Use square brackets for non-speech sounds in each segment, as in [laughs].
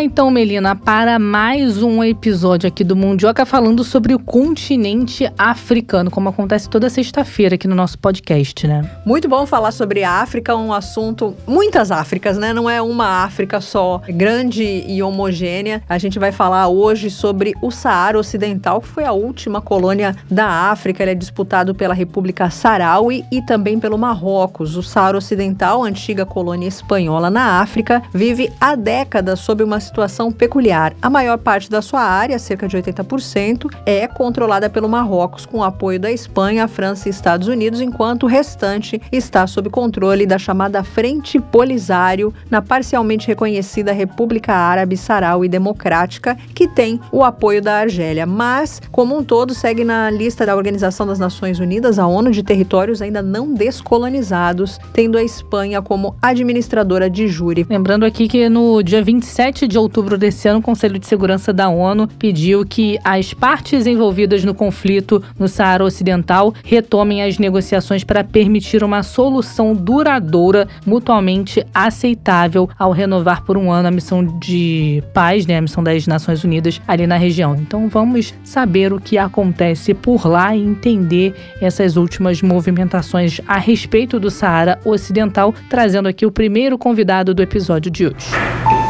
Então, Melina, para mais um episódio aqui do Mundioca falando sobre o continente africano, como acontece toda sexta-feira aqui no nosso podcast, né? Muito bom falar sobre a África, um assunto. Muitas Áfricas, né? Não é uma África só grande e homogênea. A gente vai falar hoje sobre o Saara Ocidental, que foi a última colônia da África. Ele é disputado pela República Saraui e também pelo Marrocos. O Saara Ocidental, antiga colônia espanhola na África, vive há décadas sob uma situação peculiar. A maior parte da sua área, cerca de 80%, é controlada pelo Marrocos com apoio da Espanha, França e Estados Unidos, enquanto o restante está sob controle da chamada Frente Polisário, na parcialmente reconhecida República Árabe Saharaui Democrática, que tem o apoio da Argélia, mas, como um todo, segue na lista da Organização das Nações Unidas, a ONU, de territórios ainda não descolonizados, tendo a Espanha como administradora de júri. Lembrando aqui que no dia 27 de outubro, outubro desse ano, o Conselho de Segurança da ONU pediu que as partes envolvidas no conflito no Saara Ocidental retomem as negociações para permitir uma solução duradoura, mutuamente aceitável, ao renovar por um ano a missão de paz, né, a missão das Nações Unidas ali na região. Então vamos saber o que acontece por lá e entender essas últimas movimentações a respeito do Saara Ocidental, trazendo aqui o primeiro convidado do episódio de hoje.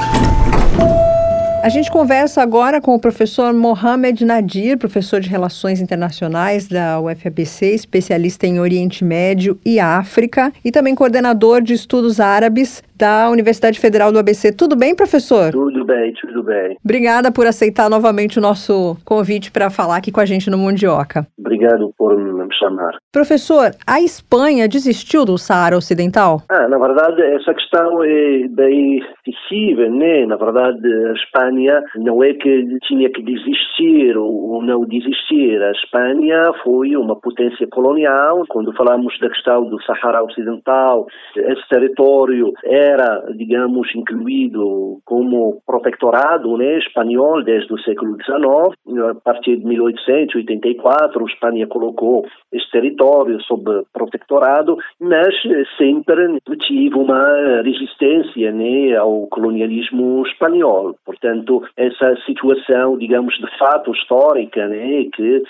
A gente conversa agora com o professor Mohamed Nadir, professor de Relações Internacionais da UFABC, especialista em Oriente Médio e África e também coordenador de estudos árabes da Universidade Federal do ABC. Tudo bem, professor? Tudo bem, tudo bem. Obrigada por aceitar novamente o nosso convite para falar aqui com a gente no Mundioca. Obrigado por me chamar. Professor, a Espanha desistiu do Saara Ocidental? Ah, na verdade, essa questão é bem difícil, né? Na verdade, a Espanha não é que tinha que desistir ou não desistir. A Espanha foi uma potência colonial. Quando falamos da questão do Sahara Ocidental, esse território é era, digamos, incluído como protectorado né, espanhol desde o século XIX. A partir de 1884, a Espanha colocou esse território sob protetorado, mas sempre tive uma resistência né, ao colonialismo espanhol. Portanto, essa situação, digamos, de fato histórica, né, que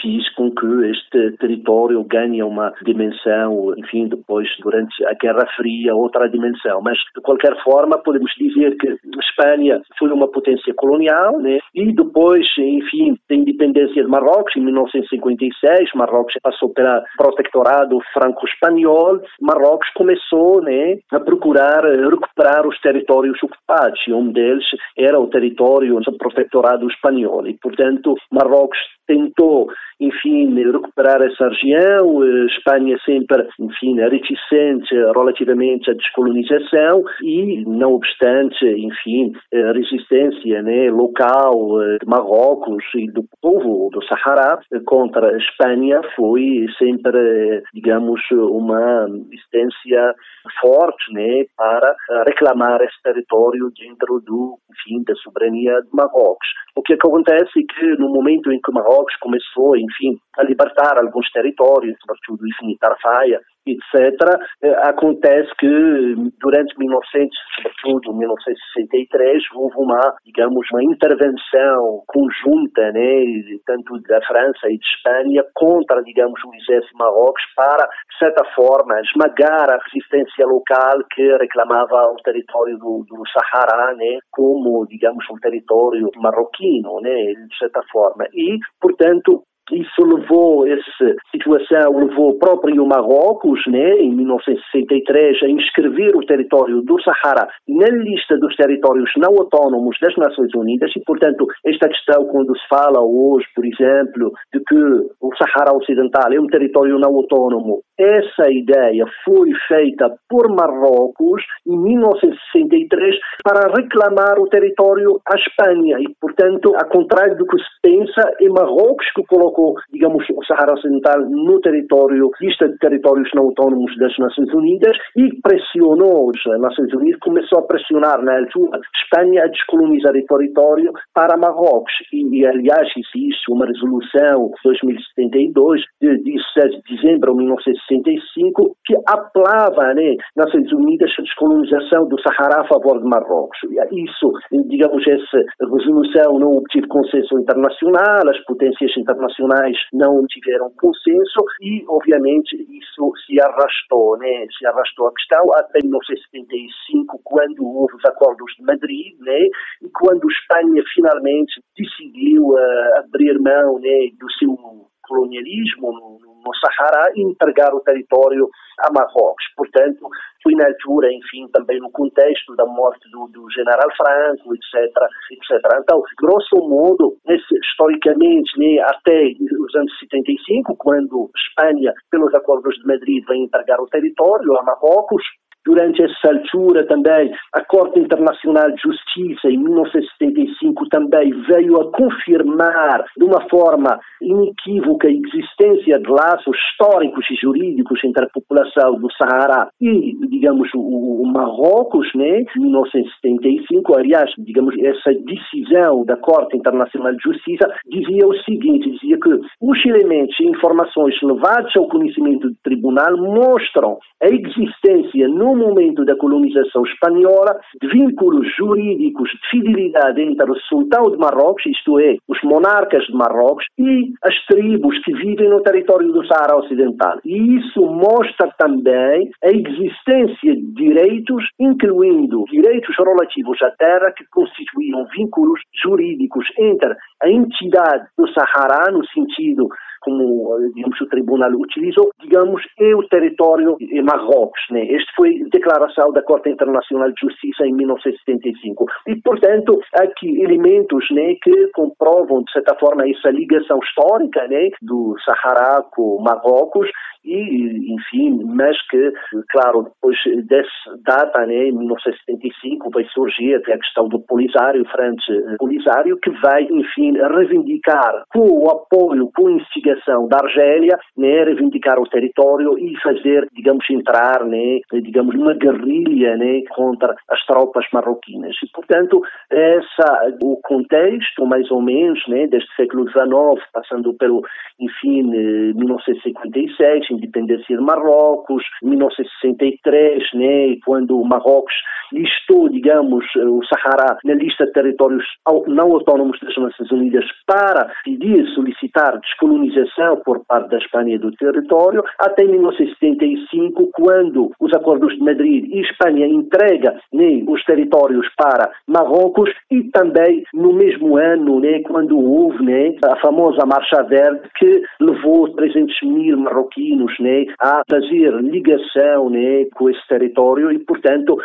fez com que este território ganhe uma dimensão, enfim, depois, durante a Guerra Fria, outra dimensão mas de qualquer forma podemos dizer que a Espanha foi uma potência colonial, né? e depois, enfim, da independência de Marrocos, em 1956, Marrocos passou pelo protectorado franco-espanhol, Marrocos começou né, a procurar recuperar os territórios ocupados, e um deles era o território do protectorado espanhol, e portanto Marrocos tentou, enfim, recuperar essa região, a Espanha sempre, enfim, reticente relativamente à descolonização, e, não obstante, enfim, a resistência né, local eh, de Marrocos e do povo do Sahara contra a Espanha foi sempre, digamos, uma resistência forte né, para reclamar esse território dentro do, enfim, da soberania de Marrocos. O que acontece é que no momento em que Marrocos começou, enfim, a libertar alguns territórios, sobretudo, enfim, Tarfaia, etc., eh, acontece que durante 1900, sobretudo 1963, houve uma, digamos, uma intervenção conjunta, né, tanto da França e de Espanha, contra, digamos, o exército Marrocos para, de certa forma, esmagar a resistência local que reclamava o território do, do Sahara, né, como, digamos, um território marroquino, né, de certa forma. E, portanto, isso levou, essa situação levou o próprio Marrocos, né, em 1963, a inscrever o território do Sahara na lista dos territórios não autónomos das Nações Unidas e, portanto, esta questão, quando se fala hoje, por exemplo, de que o Sahara Ocidental é um território não autónomo, essa ideia foi feita por Marrocos em 1963 para reclamar o território à Espanha e, portanto, ao contrário do que se pensa, é Marrocos que colocou colocou, digamos, o Sahara Ocidental no território, lista de territórios não autónomos das Nações Unidas e pressionou as Nações Unidas, começou a pressionar na altura Espanha a descolonizar o território para Marrocos. E, e aliás, existe uma resolução de 2072, de 17 de dezembro de 1965, que apelava né, Nações Unidas a descolonização do Sahara a favor de Marrocos. Isso, digamos, essa resolução não obteve consenso internacional, as potências internacionais não tiveram consenso e, obviamente, isso se arrastou, né? Se arrastou a questão até 1975, quando houve os acordos de Madrid, né? E quando Espanha finalmente decidiu uh, abrir mão, né, do seu colonialismo no, no Sahara e entregar o território a Marrocos. Portanto, foi na altura, enfim, também no contexto da morte do, do general Franco, etc, etc. Então, grosso modo, historicamente, né, até os anos 75, quando Espanha, pelos acordos de Madrid, vem entregar o território a Marrocos, Durante essa altura também a Corte Internacional de Justiça, em 1975, também veio a confirmar de uma forma inequívoca a existência de laços históricos e jurídicos entre a população do Sahara e, digamos, o, Marrocos, né? Em 1975, aliás, digamos, essa decisão da Corte Internacional de Justiça dizia o seguinte, dizia que os elementos e informações levados ao conhecimento do tribunal mostram a existência no momento da colonização espanhola, vínculos jurídicos de fidelidade entre o sultão de Marrocos, isto é, os monarcas de Marrocos, e as tribos que vivem no território do Saara Ocidental. E isso mostra também a existência de direitos, incluindo direitos relativos à terra, que constituíam vínculos jurídicos entre a entidade do Sahara, no sentido como digamos, o tribunal utilizou, digamos, é o território de Marrocos. Né? Este foi a declaração da Corte Internacional de Justiça em 1975. E, portanto, há aqui elementos né, que comprovam, de certa forma, essa ligação histórica né, do Sahara com Marrocos e, enfim, mas que, claro, depois dessa data, né, em 1975, vai surgir a questão do Polisário, frente eh, Polisário, que vai, enfim, reivindicar com o apoio, com a instigação da Argélia, né, reivindicar o território e fazer, digamos, entrar, né, digamos, uma guerrilha, né, contra as tropas marroquinas. E, portanto, essa, o contexto, mais ou menos, né, desde o século XIX, passando pelo, enfim, 1956, independência de Marrocos, 1963, né, quando Marrocos listou, digamos, o Sahara na lista de territórios não autónomos das Nações Unidas para pedir, solicitar descolonização por parte da Espanha do território, até 1975, quando os acordos de Madrid e Espanha entrega né, os territórios para Marrocos e também no mesmo ano, né, quando houve né, a famosa Marcha Verde que levou 300 mil marroquinos né, a fazer ligação né, com esse território e, portanto,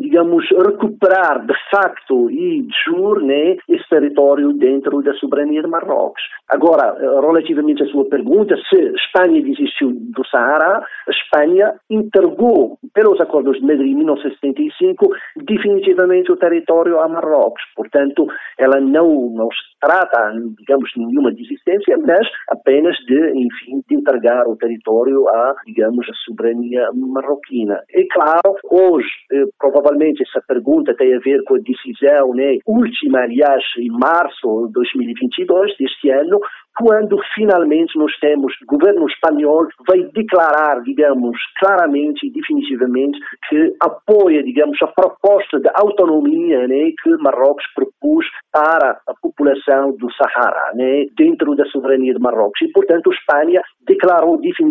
digamos, recuperar de facto e de jure né, esse território dentro da soberania de Marrocos. Agora, relativamente à sua pergunta, se Espanha desistiu do Saara, a Espanha entregou, pelos acordos de Madrid em 1975, definitivamente o território a Marrocos. Portanto, ela não, não se trata, digamos, de nenhuma desistência, mas apenas de, enfim, de entregar o território a, digamos, a soberania marroquina. E claro, hoje, eh, provavelmente essa pergunta tem a ver com a decisão né, última, aliás, em março de 2022, deste ano, quando finalmente nós temos o governo espanhol vai declarar, digamos, claramente e definitivamente que apoia, digamos, a proposta de autonomia né, que Marrocos propôs para a população do Sahara, né, dentro da soberania de Marrocos. E, portanto, a Espanha declarou definitivamente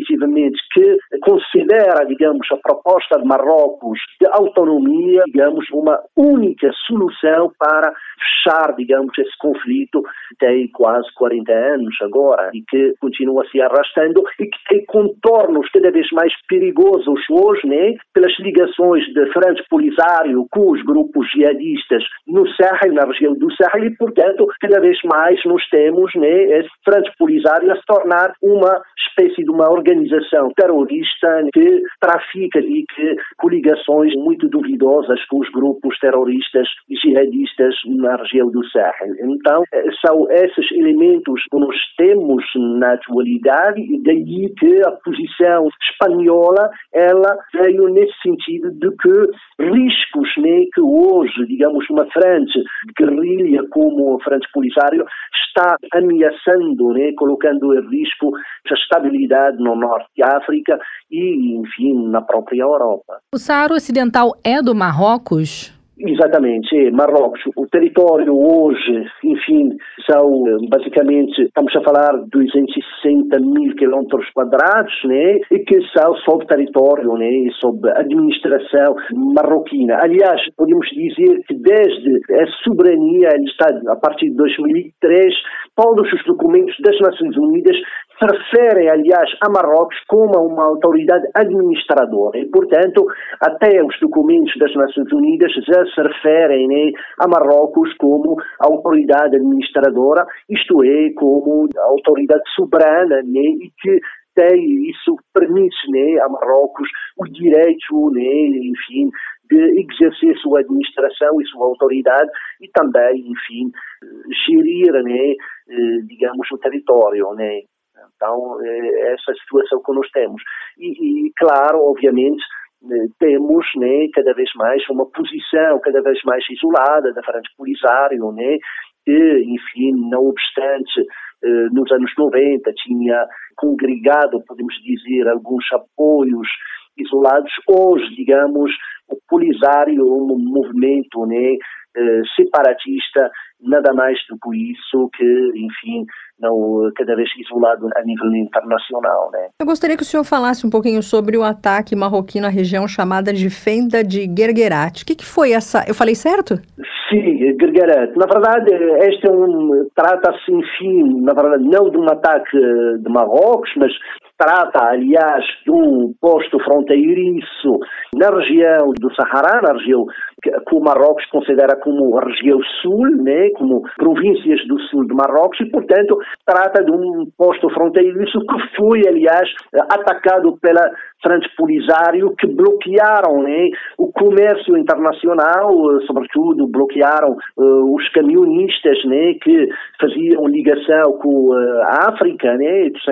que considera, digamos, a proposta de Marrocos de autonomia, digamos, uma única solução para fechar, digamos, esse conflito que tem quase 40 anos agora e que continua se arrastando e que tem contornos cada vez mais perigosos hoje, né, pelas ligações de Frente Polisário com os grupos jihadistas no Sahel, na região do Sahel e, portanto, cada vez mais nós temos né, esse Frente Polisário a se tornar uma espécie de uma organização terrorista que trafica e que coligações muito duvidosas com os grupos terroristas e jihadistas na região do Sahel. Então, eh, são esses elementos que nós temos na atualidade e daí que a posição espanhola ela veio nesse sentido de que riscos né, que hoje, digamos, uma frente guerrilha como a frente polisário está ameaçando, né, colocando em risco a estabilidade no norte de África e, enfim, na própria Europa. O Saara Ocidental é do Marrocos? Exatamente, é Marrocos. O território hoje, enfim, são basicamente, estamos a falar de 260 mil quilómetros quadrados, né? E que são sob território, né? Sob administração marroquina. Aliás, podemos dizer que desde a soberania, está, a partir de 2003, todos os documentos das Nações Unidas se referem, aliás, a Marrocos como uma autoridade administradora. E, portanto, até os documentos das Nações Unidas já se referem né, a Marrocos como autoridade administradora, isto é, como autoridade soberana, né, e que tem, isso permite né, a Marrocos o direito, né, enfim, de exercer sua administração e sua autoridade e também, enfim, gerir, né, eh, digamos, o território, né. Então, é essa situação que nós temos. E, e claro, obviamente, eh, temos né, cada vez mais uma posição cada vez mais isolada da Frente Polisário, né, que, enfim, não obstante, eh, nos anos 90 tinha congregado, podemos dizer, alguns apoios isolados, hoje, digamos, o Polisário é um movimento né, eh, separatista, nada mais do que isso que, enfim, não, cada vez isolado a nível internacional. Né? Eu gostaria que o senhor falasse um pouquinho sobre o ataque marroquino à região chamada de Fenda de Guerguerat. O que, que foi essa? Eu falei certo? Sim, Guerguerat. Na verdade, este é um trata-se, enfim, na verdade, não de um ataque de Marrocos, mas trata, aliás, de um posto fronteiriço na região do Sahara, na região que o Marrocos considera como a região sul, né, como províncias do sul de Marrocos, e, portanto, trata de um posto fronteiriço que foi, aliás, atacado pela frente Polisário, que bloquearam né, o comércio internacional, sobretudo bloquearam uh, os camionistas né, que faziam ligação com uh, a África, né, etc.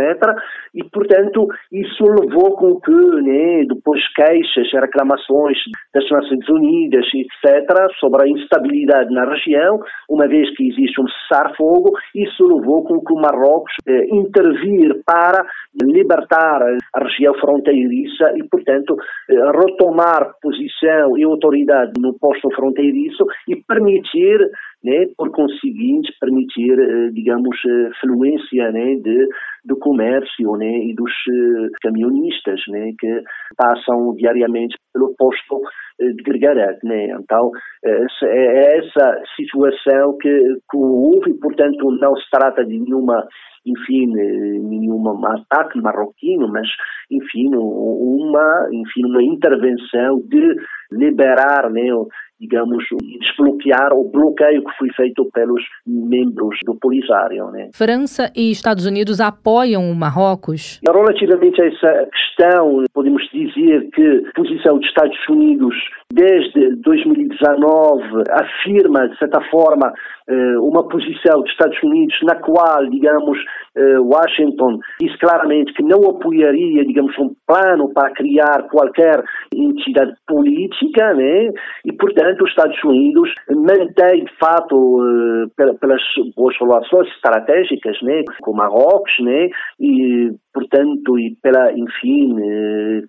E, portanto, isso levou com que, né, depois queixas, reclamações das Nações Unidas etc., sobre a instabilidade na região, uma vez que existe um cessar-fogo, isso levou com que o Marrocos eh, intervir para libertar a região fronteiriça e, portanto, eh, retomar posição e autoridade no posto fronteiriço e permitir né, por conseguinte, permitir, eh, digamos, eh, fluência né, de, do comércio né, e dos eh, camionistas né, que passam diariamente pelo posto de Gregaret. Né? Então, é essa situação que, que houve, portanto, não se trata de nenhuma enfim, nenhum ataque marroquino, mas, enfim, uma, enfim, uma intervenção de liberar né, digamos, desbloquear o bloqueio que foi feito pelos membros do Polisário. Né? França e Estados Unidos apoiam o Marrocos? Relativamente a essa questão, podemos dizer que a posição dos Estados Unidos desde 2019 afirma, de certa forma, uma posição dos Estados Unidos na qual, digamos, eh, Washington disse claramente que não apoiaria, digamos, um plano para criar qualquer entidade política, né? E, portanto, os Estados Unidos mantém, de fato, eh, pelas boas relações estratégicas, né? Com Marrocos, né? E, portanto, e pela, enfim,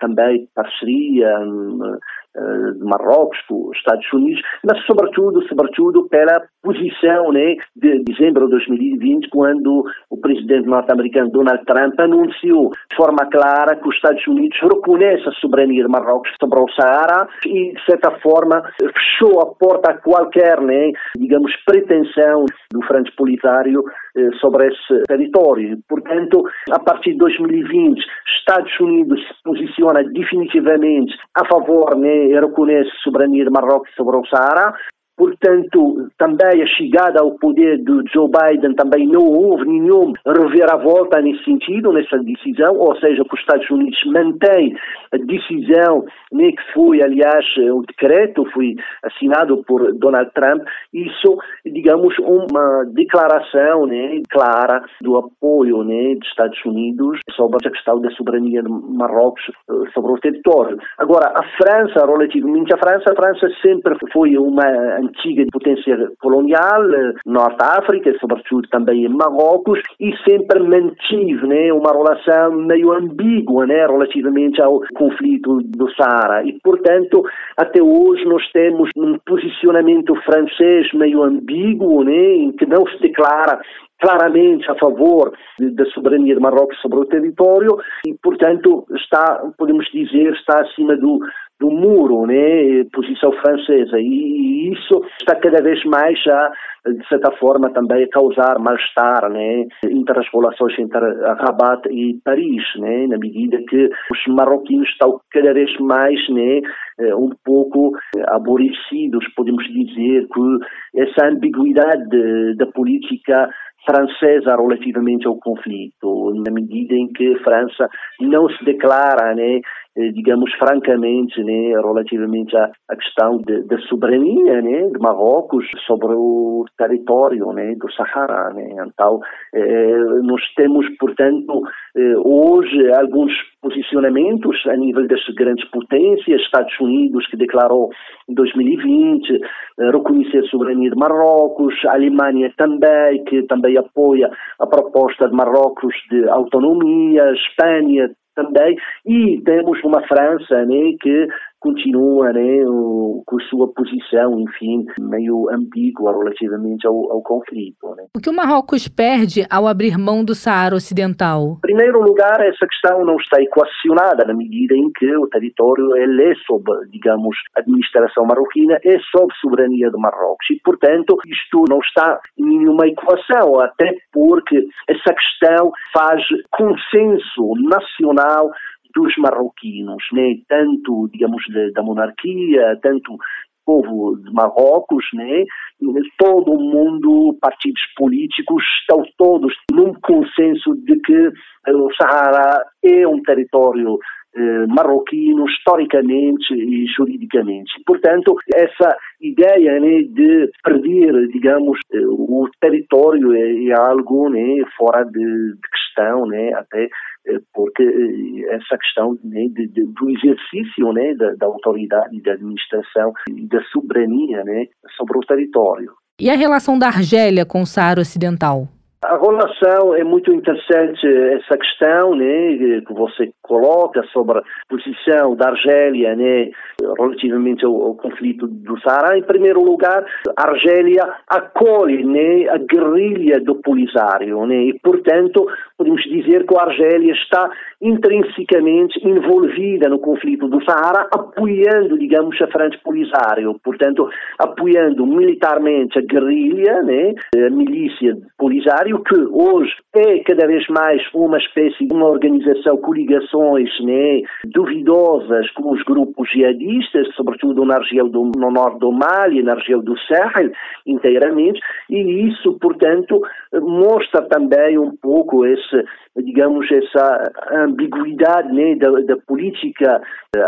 também parceria eh, de Marrocos, dos Estados Unidos, mas sobretudo, sobretudo pela posição né, de dezembro de 2020, quando o presidente norte-americano Donald Trump anunciou de forma clara que os Estados Unidos reconhecem a soberania de Marrocos sobre o Saara e, de certa forma, fechou a porta a qualquer, né, digamos, pretensão do Frente Polisário eh, sobre esse território. Portanto, a partir de 2020, Estados Unidos se posiciona definitivamente a favor né, reconhece a soberania de Marrocos sobre o Saara Portanto, também a chegada ao poder de Joe Biden também não houve nenhum reviravolta nesse sentido, nessa decisão, ou seja, que os Estados Unidos mantêm a decisão né, que foi, aliás, o decreto foi assinado por Donald Trump, isso, digamos, uma declaração né, clara do apoio né, dos Estados Unidos sobre a questão da soberania de Marrocos eh, sobre o território. Agora, a França, relativamente à França, a França sempre foi uma antiga potência colonial, eh, Norte África, sobretudo também Marrocos, e sempre mantive né, uma relação meio ambígua né, relativamente ao conflito do Saara. E, portanto, até hoje nós temos um posicionamento francês meio ambíguo, né, em que não se declara claramente a favor da soberania de Marrocos sobre o território e, portanto, está, podemos dizer, está acima do, do muro, né, posição francesa, e isso está cada vez mais a, de certa forma, também a causar mal-estar, né, entre as relações entre Rabat e Paris, né, na medida que os marroquinos estão cada vez mais, né, eh, um pouco aborrecidos, podemos dizer, que essa ambiguidade da política francesa relativamente ao conflito, na medida em que a França não se declara, né, digamos francamente, né, relativamente à, à questão da soberania né, de Marrocos sobre o território né, do Sahara. Né. Então, eh, nós temos, portanto, eh, hoje alguns posicionamentos a nível das grandes potências, Estados Unidos que declarou em 2020 eh, reconhecer a soberania de Marrocos, a Alemanha também que também apoia a proposta de Marrocos de autonomia, Espanha também, e temos uma França né, que continua né, com a sua posição, enfim, meio ambígua relativamente ao, ao conflito. Né. O que o Marrocos perde ao abrir mão do Saara Ocidental? Em primeiro lugar, essa questão não está equacionada na medida em que o território ele é sob, digamos, administração marroquina, é sob soberania de Marrocos e, portanto, isto não está em nenhuma equação, até porque essa questão faz consenso nacional dos marroquinos, né? tanto, digamos, de, da monarquia, tanto povo de Marrocos, né? todo mundo, partidos políticos, estão todos num consenso de que o Sahara é um território eh, marroquino historicamente e juridicamente. Portanto, essa ideia né, de perder, digamos, eh, o território é, é algo né, fora de, de questão, né, até eh, porque essa questão né, de, de, do exercício né, da, da autoridade, da administração e da soberania né, sobre o território. E a relação da Argélia com o Saara Ocidental? A relação é muito interessante essa questão né, que você coloca sobre a posição da Argélia né, relativamente ao, ao, conflito do Saara. Em primeiro lugar, a Argélia acolhe né, a guerrilha do Polisário né, e, portanto, podemos dizer que a Argélia está intrinsecamente envolvida no conflito do Saara, apoiando, digamos, a Frente Polisário, portanto, apoiando militarmente a guerrilha, né, a milícia Polisário, que hoje é cada vez mais uma espécie de uma organização, coligações né, duvidosas com os grupos jihadistas, sobretudo na região do, no norte do Mali, na região do Sahel, inteiramente, e isso, portanto, mostra também um pouco esse, digamos, essa ambiguidade né, da, da política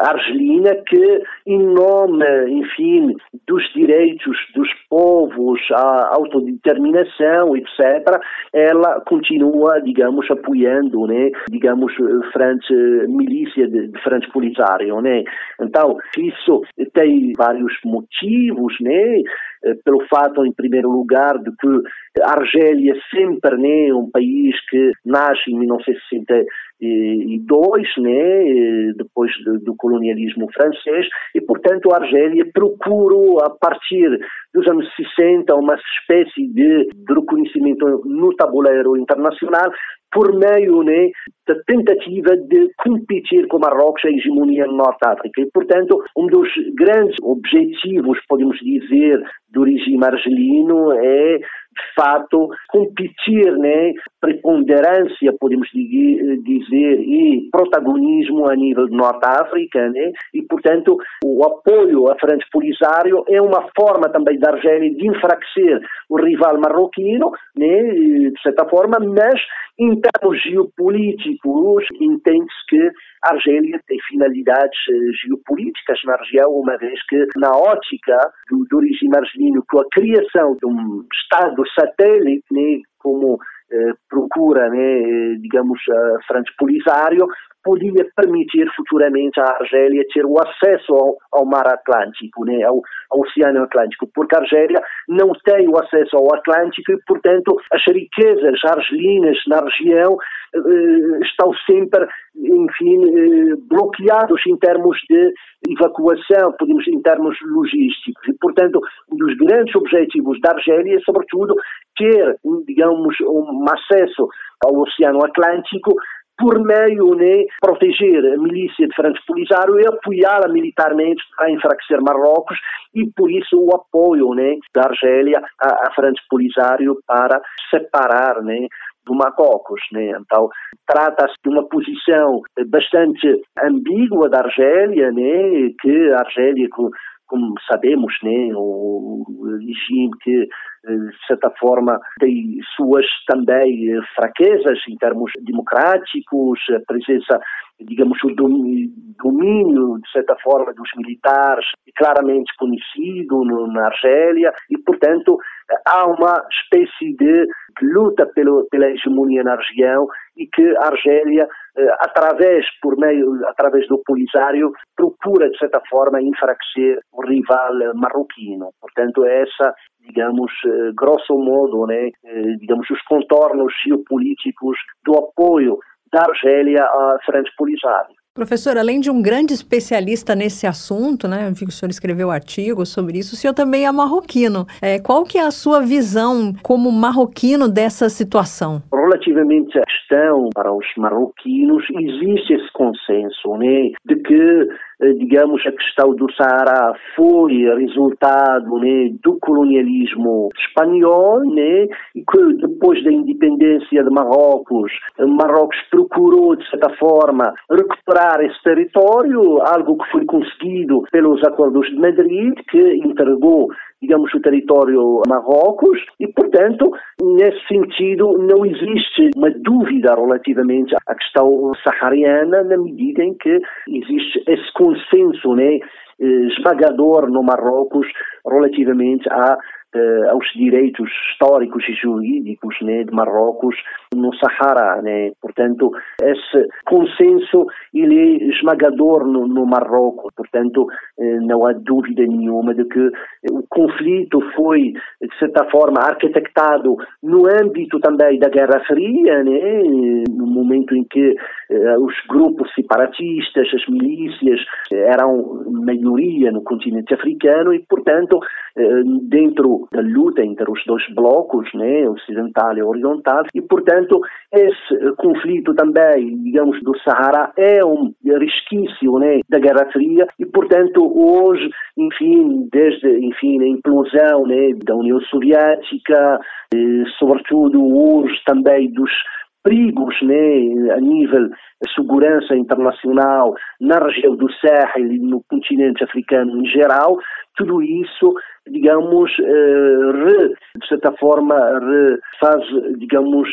argelina que, em nome, enfim, dos direitos dos povos, à autodeterminação, etc., ela continua, digamos, apoiando, né, digamos, frente, milícia de, de frente polisário, né. Então, isso tem vários motivos, né, pelo fato, em primeiro lugar, de que a Argélia sempre é um país que nasce em 1962, né, depois do, do colonialismo francês, e, portanto, a Argélia procurou, a partir dos anos 60, uma espécie de, de reconhecimento no tabuleiro internacional, por meio né, da tentativa de competir com Marrocos a hegemonia no Norte África. E, portanto, um dos grandes objetivos, podemos dizer, do regime argelino é, de fato, competir né, preponderância, podemos dizer, e protagonismo a nível de Norte África, né? e, portanto, o apoio a Frente Polisário é uma forma também da Argélia de enfraquecer o rival marroquino, né? de certa forma, mas em termos geopolíticos, entende-se que a Argélia tem finalidades eh, geopolíticas na região, uma vez que, na ótica do, do regime argelino, com a criação de um Estado satélite, né, como eh, procura, né, digamos, a Frente Polisário, podia permitir futuramente à Argélia ter o acesso ao, ao mar Atlântico, né, ao, ao, Oceano Atlântico, porque a Argélia não tem o acesso ao Atlântico e, portanto, as riquezas argelinas na região eh, estão sempre, enfim, eh, em termos de evacuação, podemos em termos logísticos. E, portanto, um dos grandes objetivos da Argélia é, sobretudo, ter, digamos, um acesso ao Oceano Atlântico por meio de né, proteger a milícia de Franco Polisário e apoiá-la militarmente para enfraquecer Marrocos e por isso o apoio né, da Argélia a, a Franco Polisário para separar né, do Marrocos. Né? Então, trata-se de uma posição bastante ambígua da Argélia, né? que a Argélia, como sabemos, né, o regime que, eh, de certa forma, tem suas também eh, fraquezas em termos democráticos, a presença, digamos, o domínio, de certa forma, dos militares, claramente conhecido na Argélia, e, portanto, há uma espécie de luta pelo, pela hegemonia na região e que a Argélia, através, por meio, através do Polisário, procura, de certa forma, enfraquecer o rival marroquino. Portanto, essa, digamos, eh, grosso modo, né, eh, digamos, os contornos geopolíticos do apoio da Argélia à Frente Polisário. Professor, além de um grande especialista nesse assunto, né, vi que o senhor escreveu artigos sobre isso, o senhor também é marroquino. É, qual que é a sua visão como marroquino dessa situação? Relativamente à questão para os marroquinos, existe esse consenso né, de que digamos, a questão do Saara foi resultado né, do colonialismo espanhol né, e que depois da independência de Marrocos, Marrocos procurou, de certa forma, recuperar esse território, algo que foi conseguido pelos acordos de Madrid, que entregou digamos, o território Marrocos e, portanto, nesse sentido, não existe uma dúvida relativamente à questão sahariana na medida em que existe esse consenso né, eh, esmagador no Marrocos relativamente à uh, aos direitos históricos e jurídicos né, de Marrocos no Sahara. Né? Portanto, esse consenso ele é esmagador no, no Marrocos. Portanto, uh, não há dúvida nenhuma de que o conflito foi, de certa forma, arquitectado no âmbito também da Guerra Fria, né? no momento em que uh, os grupos separatistas, as milícias, eram maioria no continente africano e, portanto, dentro da luta entre os dois blocos, né, ocidental e oriental, e, portanto, esse conflito também, digamos, do Sahara é um resquício né, da Guerra Fria e, portanto, hoje, enfim, desde enfim, a implosão né, da União Soviética, e, sobretudo hoje também dos perigos né, a nível de segurança internacional na região do Sahel e no continente africano em geral, tudo isso digamos, eh, re, de certa forma, faz, digamos,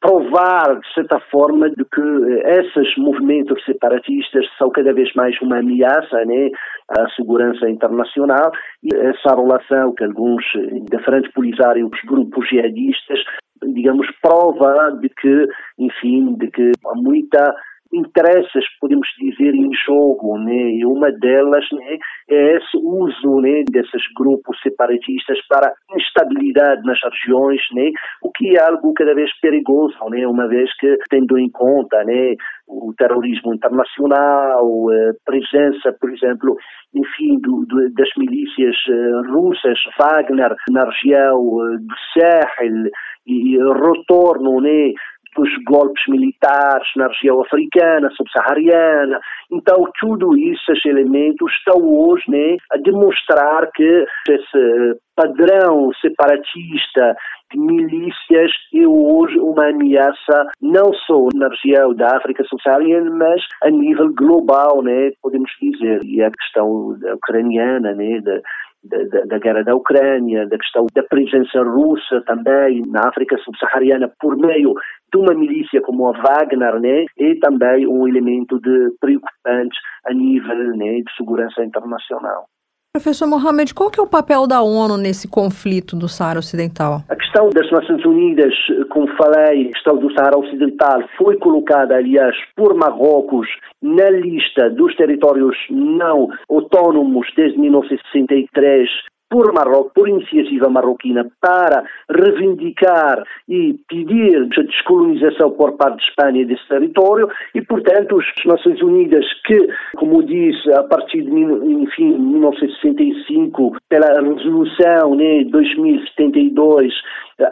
provar, de certa forma, de que esses movimentos separatistas são cada vez mais uma ameaça né, à segurança internacional e essa relação que alguns da frente os grupos jihadistas, digamos, prova de que, enfim, de que há muita interesses, podemos dizer, em jogo, né? E uma delas né, é esse uso né, desses grupos separatistas para instabilidade nas regiões, né? O que é algo cada vez perigoso, né? Uma vez que, tendo em conta, né, o terrorismo internacional, a presença, por exemplo, enfim, do, do, das milícias uh, russas, Wagner, na região uh, do Sahel, retorno né, dos golpes militares na região africana, subsaariana. Então, tudo isso, esses elementos, estão hoje né, a demonstrar que esse padrão separatista de milícias é hoje uma ameaça não só na região da África subsaariana, mas a nível global, né, podemos dizer. E a questão ucraniana, né, da, da, guerra da Ucrânia, da questão da presença russa também na África subsaariana por meio de uma milícia como a Wagner, né, é também um elemento de preocupante a nível né, de segurança internacional. Professor Mohamed, qual que é o papel da ONU nesse conflito do Saara Ocidental? A questão das Nações Unidas, como falei, a questão do Saara Ocidental foi colocada, aliás, por Marrocos na lista dos territórios não autónomos desde 1963 por Marrocos, por iniciativa marroquina, para reivindicar e pedir a descolonização por parte de Espanha desse território e, portanto, as Nações Unidas que, como disse, a partir de enfim, 1965, pela resolução né, 2072,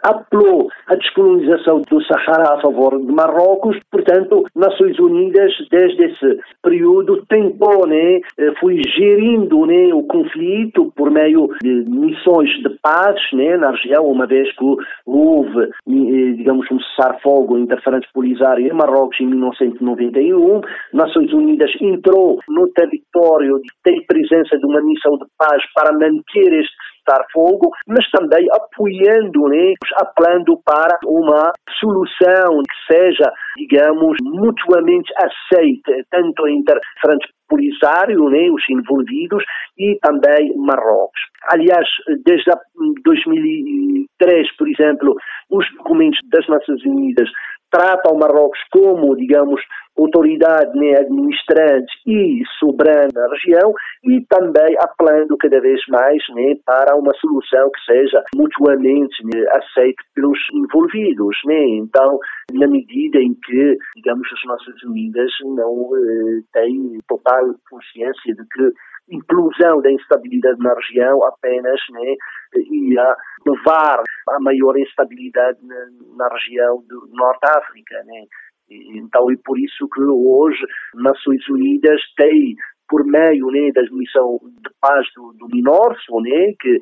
apelou à descolonização do Sahara a favor de Marrocos, portanto, Nações Unidas, desde esse período, tentou, né, eh, foi gerindo né, o conflito por meio de missões de paz né, na região, uma vez que houve, eh, digamos, um cessar-fogo interferente polisário em Marrocos em 1991, Nações Unidas entrou no território, tem presença de uma missão de paz para manter este cessar fogo, mas também apoiando, né, apelando para uma solução que seja, digamos, mutuamente aceita, tanto entre Polisário, né, os envolvidos, e também Marrocos. Aliás, desde 2003, por exemplo, os documentos das Nações Unidas tratam Marrocos como, digamos, autoridade né, administrante e soberana da região e também apelando cada vez mais né, para uma solução que seja mutuamente né, aceita pelos envolvidos. Né? Então, na medida em que, digamos, as Nações Unidas não eh, têm total consciência de que implosão da instabilidade na região apenas né, ia levar a maior instabilidade na, na região do Norte África. Né? Então, é por isso que hoje Nações Unidas tem, por meio né, da missão de paz do, do Minórcio, né, que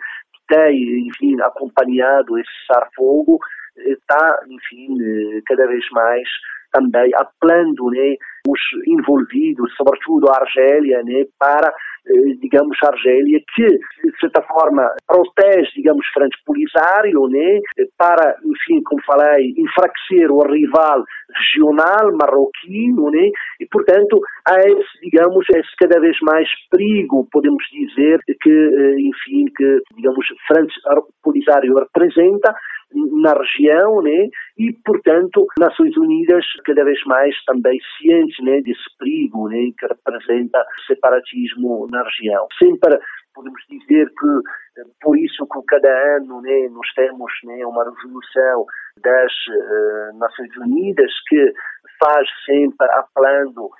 tem, enfim, acompanhado esse cessar-fogo, está, enfim, eh, cada vez mais também apelando né, os envolvidos, sobretudo a Argélia, né, para eh, digamos, a Argélia, que, de certa forma, protege, digamos, frente Polisário, né, para, enfim, como falei, enfraquecer o rival regional marroquino, né, e, portanto, há esse, digamos, esse cada vez mais perigo, podemos dizer, que, eh, enfim, que, digamos, frente Polisário representa, na região, né? E, portanto, Nações Unidas cada vez mais também cientes, né, desse perigo, né, que representa separatismo na região. Sempre podemos dizer que por isso que cada ano, né, nós temos, né, uma resolução das uh, Nações Unidas que faz sempre apelando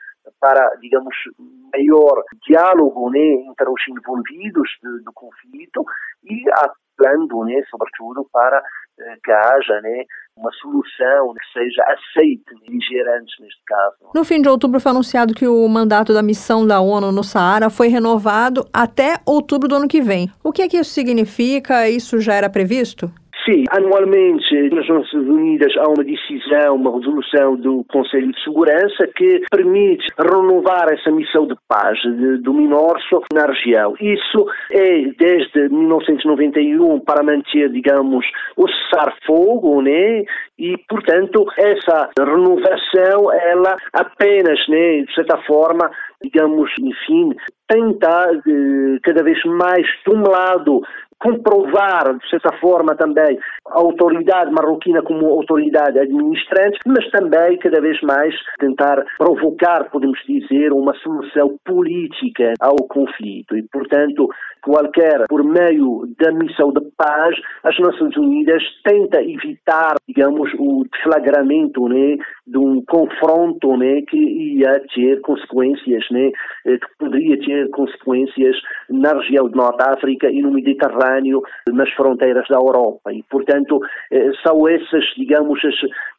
para, digamos, maior diálogo né, entre os envolvidos do, do conflito e apelando, né, sobretudo, para eh, que haja né, uma solução que seja aceita ligeiramente neste caso. No fim de outubro foi anunciado que o mandato da missão da ONU no Saara foi renovado até outubro do ano que vem. O que é que isso significa? Isso já era previsto? Sim, anualmente nas Nações Unidas há uma decisão, uma resolução do Conselho de Segurança que permite renovar essa missão de paz de, do Minorso na região. Isso é desde 1991 para manter, digamos, o cessar-fogo, né? E, portanto, essa renovação, ela apenas, né, de certa forma, digamos, enfim, tenta eh, cada vez mais de um lado comprovar, de certa forma, também a autoridade marroquina como autoridade administrante, mas também, cada vez mais, tentar provocar, podemos dizer, uma solução política ao conflito. E, portanto, qualquer, por meio da missão de paz, as Nações Unidas tenta evitar, digamos, o deflagramento né, de um confronto né, que ia ter consequências, né, eh, que poderia ter consequências na região de Norte África e no Mediterrâneo Mediterrâneo nas fronteiras da Europa. E, portanto, eh, são essas, digamos,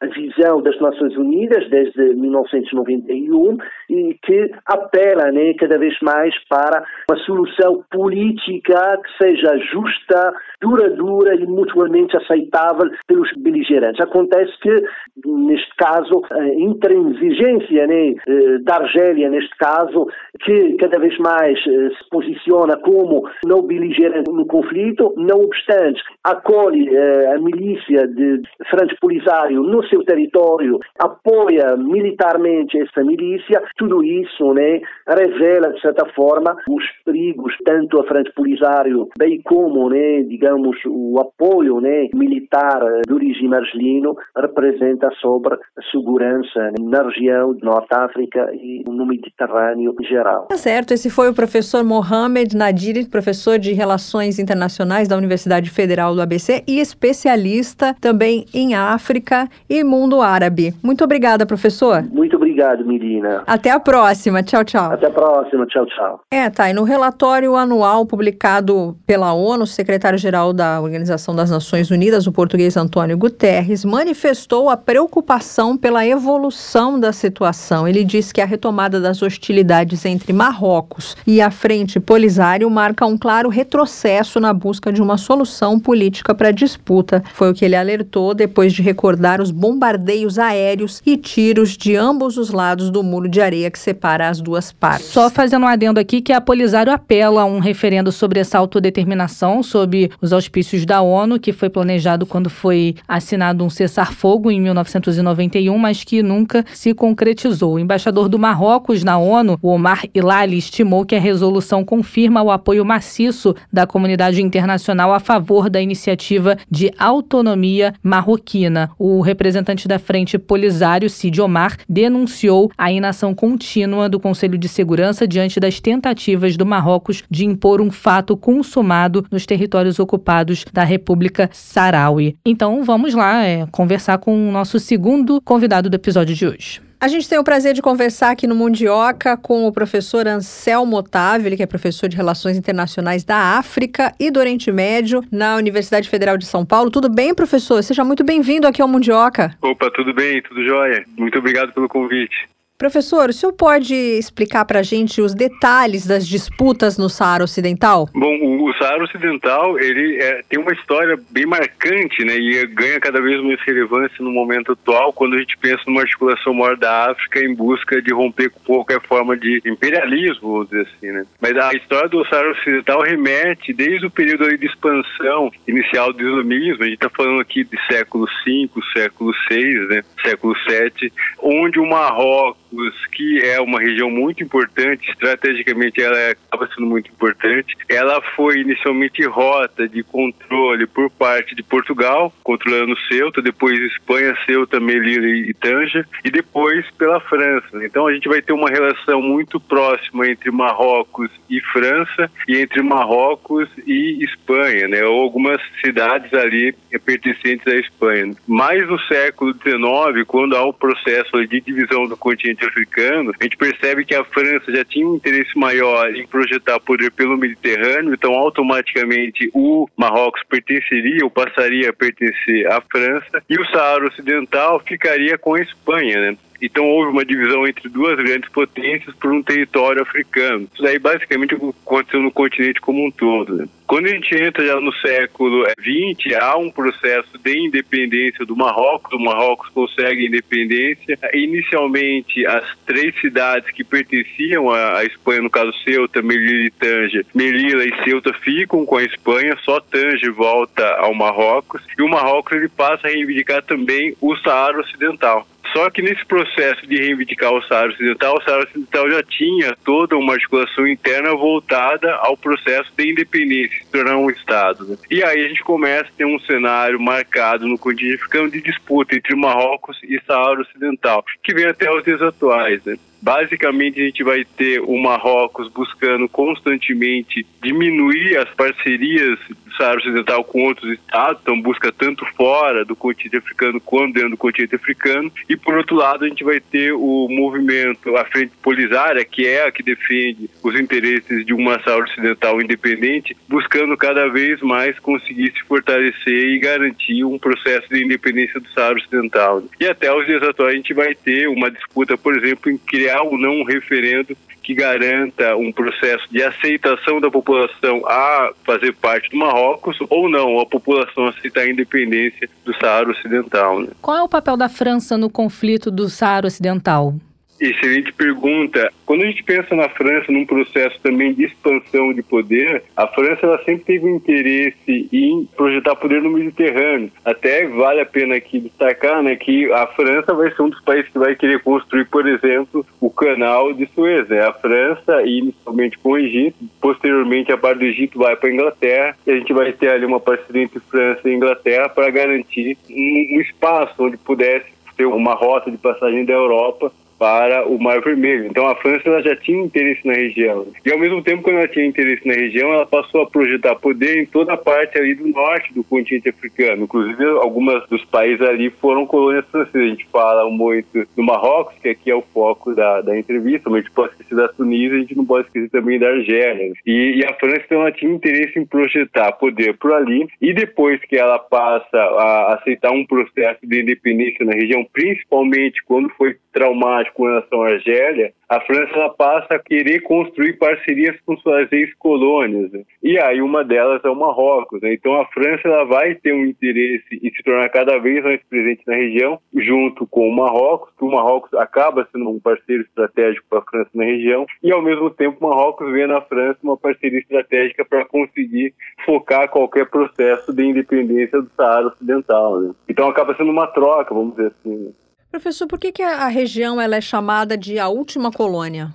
a visão das Nações Unidas desde 1991 e que apela né, cada vez mais para uma solução política que seja justa, duradoura e mutuamente aceitável pelos beligerantes. Acontece que, neste caso, a intransigência né, eh, da Argélia, neste caso, que cada vez mais eh, se posiciona como não beligerante no conflito, não obstante, acolhe eh, a milícia de Frente Polisário no seu território, apoia militarmente essa milícia, tudo isso né, revela, de certa forma, os perigos, tanto a Frente Polisário, bem como, né, digamos, o apoio né, militar do regime argelino representa sobre a segurança na região de Norte África e no Mediterrâneo em geral. Tá certo, esse foi o professor Mohamed Nadir, professor de Relações Internacionais da Universidade Federal do ABC e especialista também em África e mundo árabe. Muito obrigada, professor. Muito obrigado, Mirina. Até a próxima. Tchau, tchau. Até a próxima. Tchau, tchau. É, tá. E no relatório anual publicado pela ONU, o secretário-geral da Organização das Nações Unidas, o português Antônio Guterres, manifestou a preocupação pela evolução da situação. Ele disse que a retomada das hostilidades entre Marrocos e a Frente Polisário marca um claro retrocesso na busca de uma solução política para a disputa. Foi o que ele alertou depois de recordar os bombardeios aéreos e tiros de ambos os lados do muro de areia que separa as duas partes. Só fazendo um adendo aqui que a Polisário apela a um referendo sobre essa autodeterminação sob os auspícios da ONU, que foi planejado quando foi assinado um cessar-fogo em 1991, mas que nunca se concretizou. O embaixador do Marrocos na ONU, Omar Ilali, estimou que a resolução confirma o apoio maciço da comunidade internacional a favor da iniciativa de autonomia marroquina. O representante da Frente Polisário, Cid Omar, denunciou a inação contínua do Conselho de Segurança diante das tentativas do Marrocos de impor um fato consumado nos territórios ocupados da República Saraui. Então vamos lá é, conversar com o nosso segundo convidado do episódio de hoje. A gente tem o prazer de conversar aqui no Mundioca com o professor Anselmo Otávio, ele que é professor de Relações Internacionais da África e do Oriente Médio na Universidade Federal de São Paulo. Tudo bem, professor? Seja muito bem-vindo aqui ao Mundioca. Opa, tudo bem, tudo jóia. Muito obrigado pelo convite. Professor, o senhor pode explicar para a gente os detalhes das disputas no Saara Ocidental? Bom, o, Saara Ocidental ele é, tem uma história bem marcante, né? E ganha cada vez mais relevância no momento atual, quando a gente pensa numa articulação maior da África em busca de romper com qualquer forma de imperialismo, vamos dizer assim, né? Mas a história do Saara Ocidental remete desde o período de expansão inicial do islamismo. A gente está falando aqui de século V, século VI, né? Século VII, onde o Marrocos que é uma região muito importante, estrategicamente ela acaba sendo muito importante. Ela foi inicialmente rota de controle por parte de Portugal, controlando Ceuta, depois Espanha, Ceuta, Melilla e Tanja, e depois pela França. Então a gente vai ter uma relação muito próxima entre Marrocos e França e entre Marrocos e Espanha, né? Ou algumas cidades ali pertencentes à Espanha. Mais no século XIX, quando há o processo de divisão do continente continente africano, a gente percebe que a França já tinha um interesse maior em projetar poder pelo Mediterrâneo, então automaticamente o Marrocos pertenceria ou passaria a pertencer à França e o Saara Ocidental ficaria com a Espanha, né? Então houve uma divisão entre duas grandes potências por um território africano. Isso daí basicamente aconteceu no continente como um todo. Né? Quando a gente entra já no século XX, há um processo de independência do Marrocos. O Marrocos consegue independência. Inicialmente, as três cidades que pertenciam à Espanha, no caso Ceuta, Melilla e Tanger, Melilla e Ceuta ficam com a Espanha, só Tanger volta ao Marrocos. E o Marrocos ele passa a reivindicar também o Saara Ocidental. Só que nesse processo de reivindicar o Saara Ocidental, o Saara Ocidental já tinha toda uma articulação interna voltada ao processo de independência, se tornar um Estado. Né? E aí a gente começa a ter um cenário marcado no continente africano de disputa entre Marrocos e Saara Ocidental, que vem até os dias atuais. Né? Basicamente, a gente vai ter o Marrocos buscando constantemente diminuir as parcerias do Saara Ocidental com outros estados, então busca tanto fora do continente africano quanto dentro do continente africano. E, por outro lado, a gente vai ter o movimento, a Frente Polisária, que é a que defende os interesses de uma Saara Ocidental independente, buscando cada vez mais conseguir se fortalecer e garantir um processo de independência do Saara Ocidental. E até os dias atuais a gente vai ter uma disputa, por exemplo, em criar ou não um referendo que garanta um processo de aceitação da população a fazer parte do Marrocos ou não, a população aceitar a independência do Saara Ocidental. Né? Qual é o papel da França no conflito do Saara Ocidental? Excelente pergunta. Quando a gente pensa na França num processo também de expansão de poder, a França ela sempre teve um interesse em projetar poder no Mediterrâneo. Até vale a pena aqui destacar né, que a França vai ser um dos países que vai querer construir, por exemplo, o canal de Suez. Né? A França, inicialmente com o Egito, posteriormente a parte do Egito vai para a Inglaterra, e a gente vai ter ali uma parceria entre França e Inglaterra para garantir um, espaço onde pudesse ter uma rota de passagem da Europa para o Mar Vermelho. Então a França ela já tinha interesse na região. E ao mesmo tempo, quando ela tinha interesse na região, ela passou a projetar poder em toda a parte ali do norte do continente africano. Inclusive, algumas dos países ali foram colônias francesas. A gente fala muito do Marrocos, que aqui é o foco da, da entrevista, mas a gente pode esquecer da Tunísia, a gente não pode esquecer também da Argélia. E, e a França então, ela tinha interesse em projetar poder por ali. E depois que ela passa a aceitar um processo de independência na região, principalmente quando foi traumático com relação à Argélia, a França passa a querer construir parcerias com suas ex-colônias. Né? E aí uma delas é o Marrocos. Né? Então a França ela vai ter um interesse em se tornar cada vez mais presente na região, junto com o Marrocos, que o Marrocos acaba sendo um parceiro estratégico para a França na região, e ao mesmo tempo o Marrocos vê na França uma parceria estratégica para conseguir focar qualquer processo de independência do Saara Ocidental. Né? Então acaba sendo uma troca, vamos dizer assim. Professor, por que, que a região ela é chamada de a última colônia?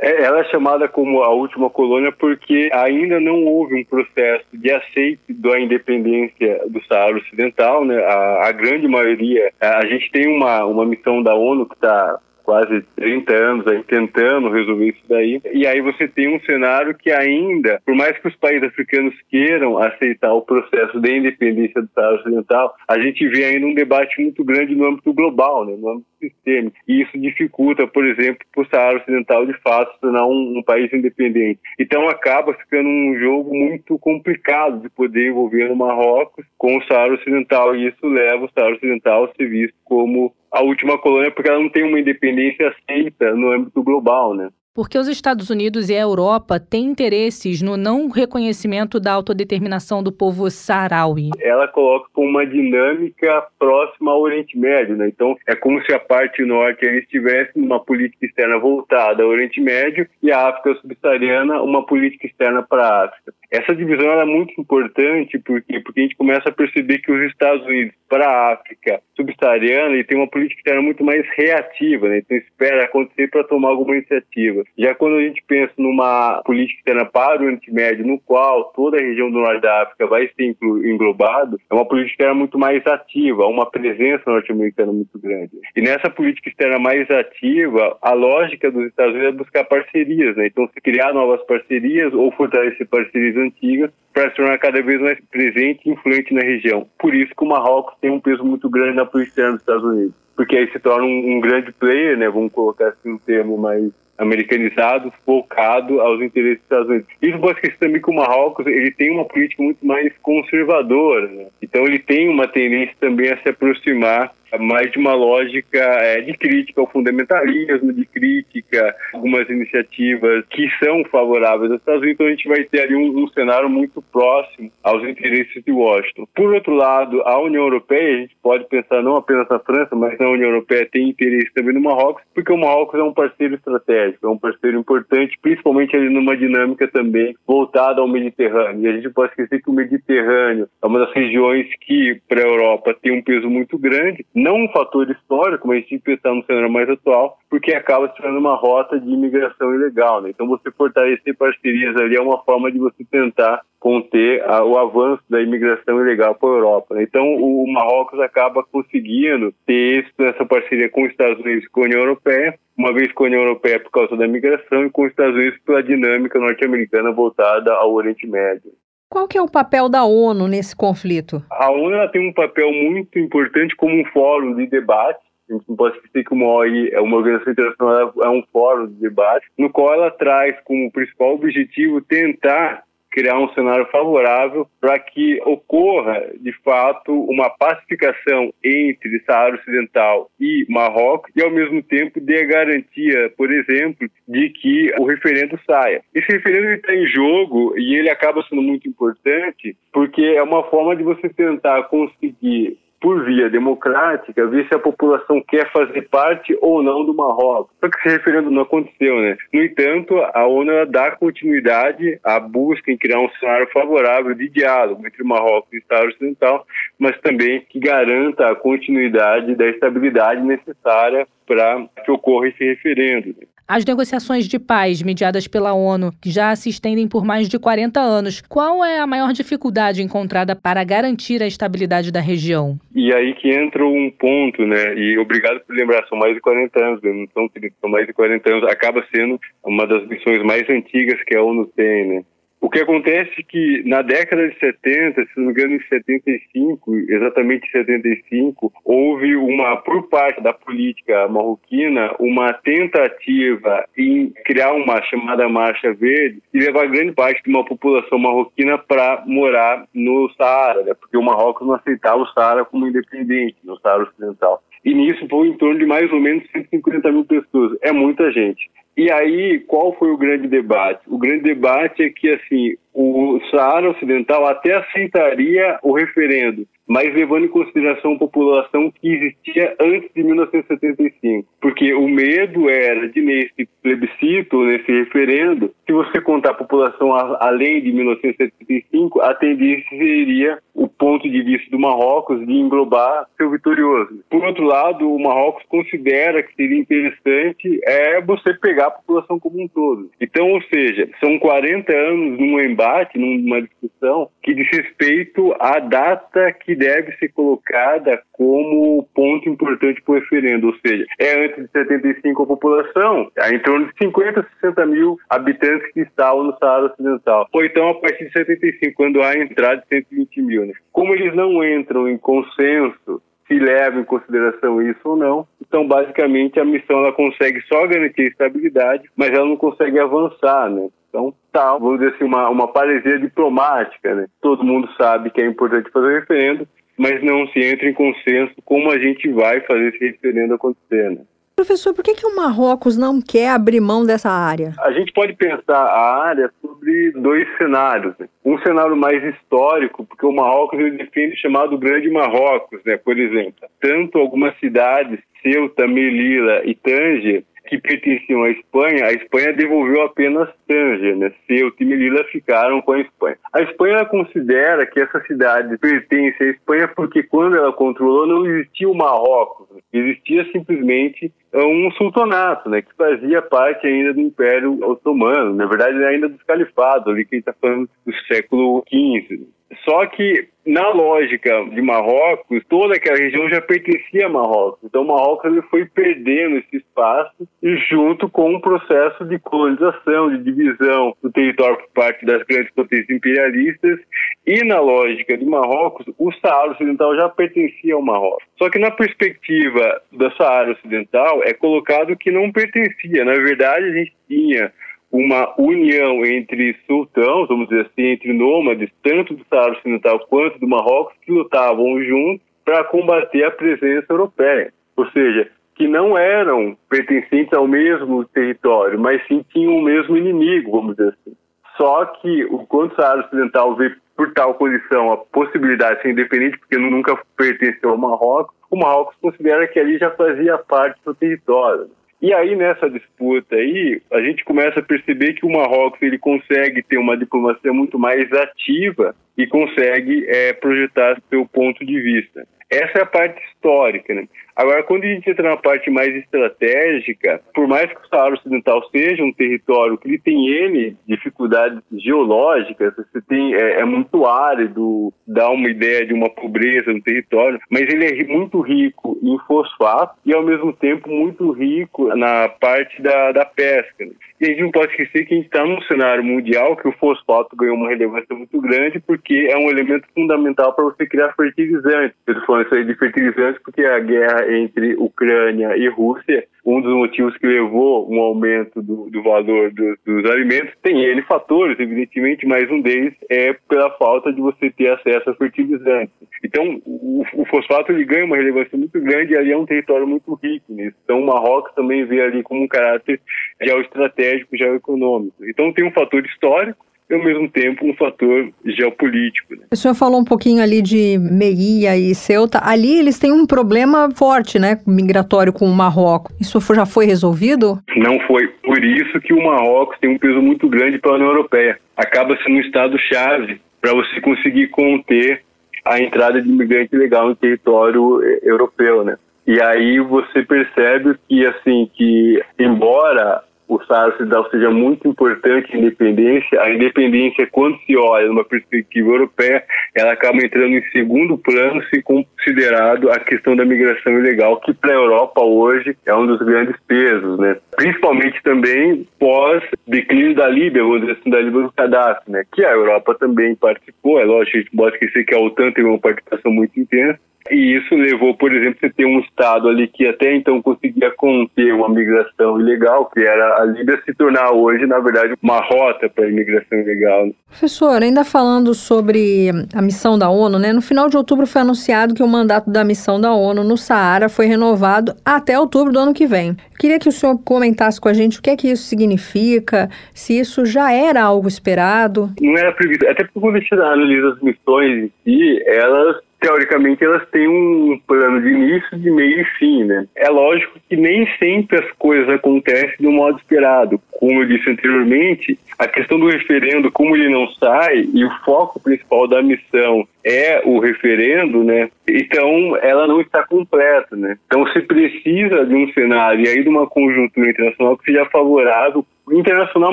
É, ela é chamada como a última colônia porque ainda não houve um processo de aceite da independência do Saara Ocidental, né? A, a grande maioria, a, a gente tem uma, uma missão da ONU que está quase 30 anos aí tentando resolver isso daí. E aí você tem um cenário que ainda, por mais que os países africanos queiram aceitar o processo de independência do Saara Ocidental, a gente vê ainda um debate muito grande no âmbito global, né, no âmbito sistêmico. E isso dificulta, por exemplo, para o Saara Ocidental de fato se tornar um, um país independente. Então acaba ficando um jogo muito complicado de poder envolver o Marrocos com o Saara Ocidental e isso leva o Saara Ocidental a ser visto como a última colônia porque ela não tem uma independência aceita no âmbito global, né? Porque os Estados Unidos e a Europa têm interesses no não reconhecimento da autodeterminação do povo saharaui. Ela coloca uma dinâmica próxima ao Oriente Médio, né? Então é como se a parte norte estivesse numa política externa voltada ao Oriente Médio e a África subsaariana uma política externa para a África. Essa divisão é muito importante porque porque a gente começa a perceber que os Estados Unidos para a África subsaariana e tem uma política externa muito mais reativa, né? Então espera acontecer para tomar alguma iniciativa. Já quando a gente pensa numa política externa para o Oriente Médio, no qual toda a região do norte da África vai ser englobado, é uma política externa muito mais ativa, uma presença norte-americana muito grande. E nessa política externa mais ativa, a lógica dos Estados Unidos é buscar parcerias, né? Então, se criar novas parcerias ou fortalecer parcerias antigas para se tornar cada vez mais presente e influente na região. Por isso que o Marrocos tem um peso muito grande na política externa dos Estados Unidos. Porque aí se torna um, um grande player, né? Vamos colocar assim um termo mais americanizado, focado aos interesses dos Estados Unidos. Isso pode esquecer também que o Marrocos ele tem uma política muito mais conservadora, né? então ele tem uma tendência também a se aproximar mais de uma lógica é, de crítica ao fundamentalismo, de crítica algumas iniciativas que são favoráveis aos Estados Unidos, então a gente vai ter ali um, um, cenário muito próximo aos interesses de Washington. Por outro lado, a União Europeia, a gente pode pensar não apenas na França, mas na União Europeia tem interesse também no Marrocos, porque o Marrocos é um parceiro estratégico, é um parceiro importante, principalmente ali numa dinâmica também voltada ao Mediterrâneo. E a gente pode esquecer que o Mediterrâneo é uma das regiões que, para a Europa, tem um peso muito grande, não um fator histórico, mas de pensar no cenário mais atual, porque acaba se tornando uma rota de imigração ilegal. Né? Então, você fortalecer parcerias ali é uma forma de você tentar conter a, o avanço da imigração ilegal para a Europa. Né? Então, o, Marrocos acaba conseguindo ter essa parceria com os Estados Unidos e com a União Europeia, uma vez com a União Europeia por causa da migração e com os Estados Unidos pela dinâmica norte-americana voltada ao Oriente Médio. Qual que é o papel da ONU nesse conflito? A ONU tem um papel muito importante como um fórum de debate a gente não pode esquecer que uma OI é uma organização internacional, é um fórum de debate, no qual ela traz como principal objetivo tentar criar um cenário favorável para que ocorra, de fato, uma pacificação entre Saara Ocidental e Marrocos e, ao mesmo tempo, dê a garantia, por exemplo, de que o referendo saia. Esse referendo está em jogo e ele acaba sendo muito importante porque é uma forma de você tentar conseguir por via democrática, ver se a população quer fazer parte ou não do Marrocos. Só que esse referendo não aconteceu, né? No entanto, a ONU dá continuidade à busca em criar um cenário favorável de diálogo entre Marrocos e o Estado Ocidental, mas também que garanta a continuidade da estabilidade necessária para que ocorra esse referendo. As negociações de paz mediadas pela ONU, já se estendem por mais de 40 anos, qual é a maior dificuldade encontrada para garantir a estabilidade da região? E aí que entra um ponto, né? E obrigado por lembrar, são mais de 40 anos, né? não são, são mais de 40 anos, acaba sendo uma das missões mais antigas que a ONU tem, né? O que acontece é que na década de 70, se não me engano, em 75, exatamente em 75, houve uma, por parte da política marroquina, uma tentativa em criar uma chamada Marcha Verde e levar grande parte de uma população marroquina para morar no Saara, né? porque o Marrocos não aceitava o Saara como independente, no Saara Ocidental. E nisso foi em torno de mais ou menos 150 mil pessoas. É muita gente. E aí, qual foi o grande debate? O grande debate é que, assim, o Saara Ocidental até aceitaria o referendo, mas levando em consideração a população que existia antes de 1975. Porque o medo era de, nesse plebiscito, nesse referendo, se você contar a população além de 1975, a tendência seria o ponto de vista do Marrocos de englobar seu vitorioso. Por outro lado, o Marrocos considera que seria interessante é você pegar a população como um todo. Então, ou seja, são 40 anos num embate, numa discussão que diz respeito à data que deve ser colocada como ponto importante para o referendo, ou seja, é antes de 75 a população, há em torno de 50, 60 mil habitantes que estavam no Saara Ocidental. Ou então a partir de 75, quando há a entrada de 120 mil. Né? Como eles não entram em consenso se leva em consideração isso ou não. Então, basicamente, a missão ela consegue só garantir estabilidade, mas ela não consegue avançar, né? Então, tá, vamos dizer assim, uma, uma paresia diplomática, né? Todo mundo sabe que é importante fazer referendo, mas não se entra em consenso como a gente vai fazer esse referendo acontecer, né? Professor, por que, que o Marrocos não quer abrir mão dessa área? A gente pode pensar a área sobre dois cenários. Né? Um cenário mais histórico, porque o Marrocos ele defende o chamado Grande Marrocos, né? por exemplo. Tanto algumas cidades, Ceuta, Melilla e Tanger, que pertenciam à Espanha, a Espanha devolveu apenas Tanger, né? Ceuta e Melilla ficaram com a Espanha. A Espanha considera que essa cidade pertence à Espanha porque quando ela controlou não existia o Marrocos, né? existia simplesmente um sultanato, né, que fazia parte ainda do Império Otomano, na verdade ainda dos califados, ali que a gente está falando do século XV. Só que, na lógica de Marrocos, toda aquela região já pertencia a Marrocos. Então, Marrocos ele foi perdendo esse espaço e junto com um processo de colonização, de divisão do território por parte das grandes potências imperialistas. E, na lógica de Marrocos, o Saara Ocidental já pertencia ao Marrocos. Só que, na perspectiva da Saara Ocidental, é colocado que não pertencia. Na verdade, a gente tinha uma união entre sultãos, vamos dizer assim, entre nômades, tanto do Saara Ocidental quanto do Marrocos, que lutavam juntos para combater a presença europeia. Ou seja, que não eram pertencentes ao mesmo território, mas sim tinham o mesmo inimigo, vamos dizer assim. Só que, quando o Saara Ocidental vê por tal condição a possibilidade de ser independente, porque nunca pertenceu ao Marrocos, o Marrocos considera que ali já fazia parte do território. E aí, nessa disputa aí, a gente começa a perceber que o Marrocos ele consegue ter uma diplomacia muito mais ativa e consegue é, projetar seu ponto de vista. Essa é a parte histórica, né? Agora, quando a gente entra na parte mais estratégica, por mais que o Saara Ocidental seja um território que ele tem N dificuldades geológicas, você tem, é, é, muito árido, dá uma ideia de uma pobreza no território, mas ele é muito rico em fosfato e, ao mesmo tempo, muito rico na parte da, da pesca. Né? E a gente não pode esquecer que a gente está num cenário mundial que o fosfato ganhou uma relevância muito grande porque é um elemento fundamental para você criar fertilizantes. Estou falando isso aí de fertilizantes porque a guerra entre Ucrânia e Rússia, um dos motivos que levou um aumento do, do valor do, dos alimentos, tem N fatores, evidentemente, mas um deles é pela falta de você ter acesso a fertilizantes. Então, o, o fosfato ele ganha uma relevância muito grande e ali é um território muito rico nisso. Então, o Marrocos também vê ali como um caráter geoestratégico, geoeconômico. Então, tem um fator histórico, e ao mesmo tempo um fator geopolítico. Né? O senhor falou um pouquinho ali de Meia e Ceuta. Ali eles têm um problema forte, né, migratório com o Marrocos. Isso já foi resolvido? Não foi. Por isso que o Marrocos tem um peso muito grande para a União Europeia. Acaba sendo um estado-chave para você conseguir conter a entrada de imigrante ilegal no território eh, europeu, né? E aí você percebe que assim que embora o Ocidental seja muito importante a independência, a independência, quando se olha numa perspectiva europeia, ela acaba entrando em segundo plano se considerado a questão da migração ilegal, que para a Europa hoje é um dos grandes pesos, né? Principalmente também pós declínio da Líbia, vamos dizer assim, da Líbia do Gaddafi, né? Que a Europa também participou, é lógico, a gente pode esquecer que a OTAN teve uma participação muito intensa, e isso levou, por exemplo, você ter um Estado ali que até então conseguia conter uma migração ilegal, que era a Líbia, se tornar hoje, na verdade, uma rota para a imigração ilegal. Professor, ainda falando sobre a missão da ONU, né? No final de outubro foi anunciado que o mandato da missão da ONU no Saara foi renovado até outubro do ano que vem. Eu queria que o senhor comentasse com a gente o que é que isso significa, se isso já era algo esperado. Não era previsto, até porque quando a gente analisa as missões em si, elas teoricamente elas têm um plano de início, de meio e fim, né? É lógico que nem sempre as coisas acontecem do modo esperado. Como eu disse anteriormente, a questão do referendo, como ele não sai e o foco principal da missão é o referendo, né? Então ela não está completa, né? Então se precisa de um cenário e aí de uma conjuntura internacional que seja favorável internacional,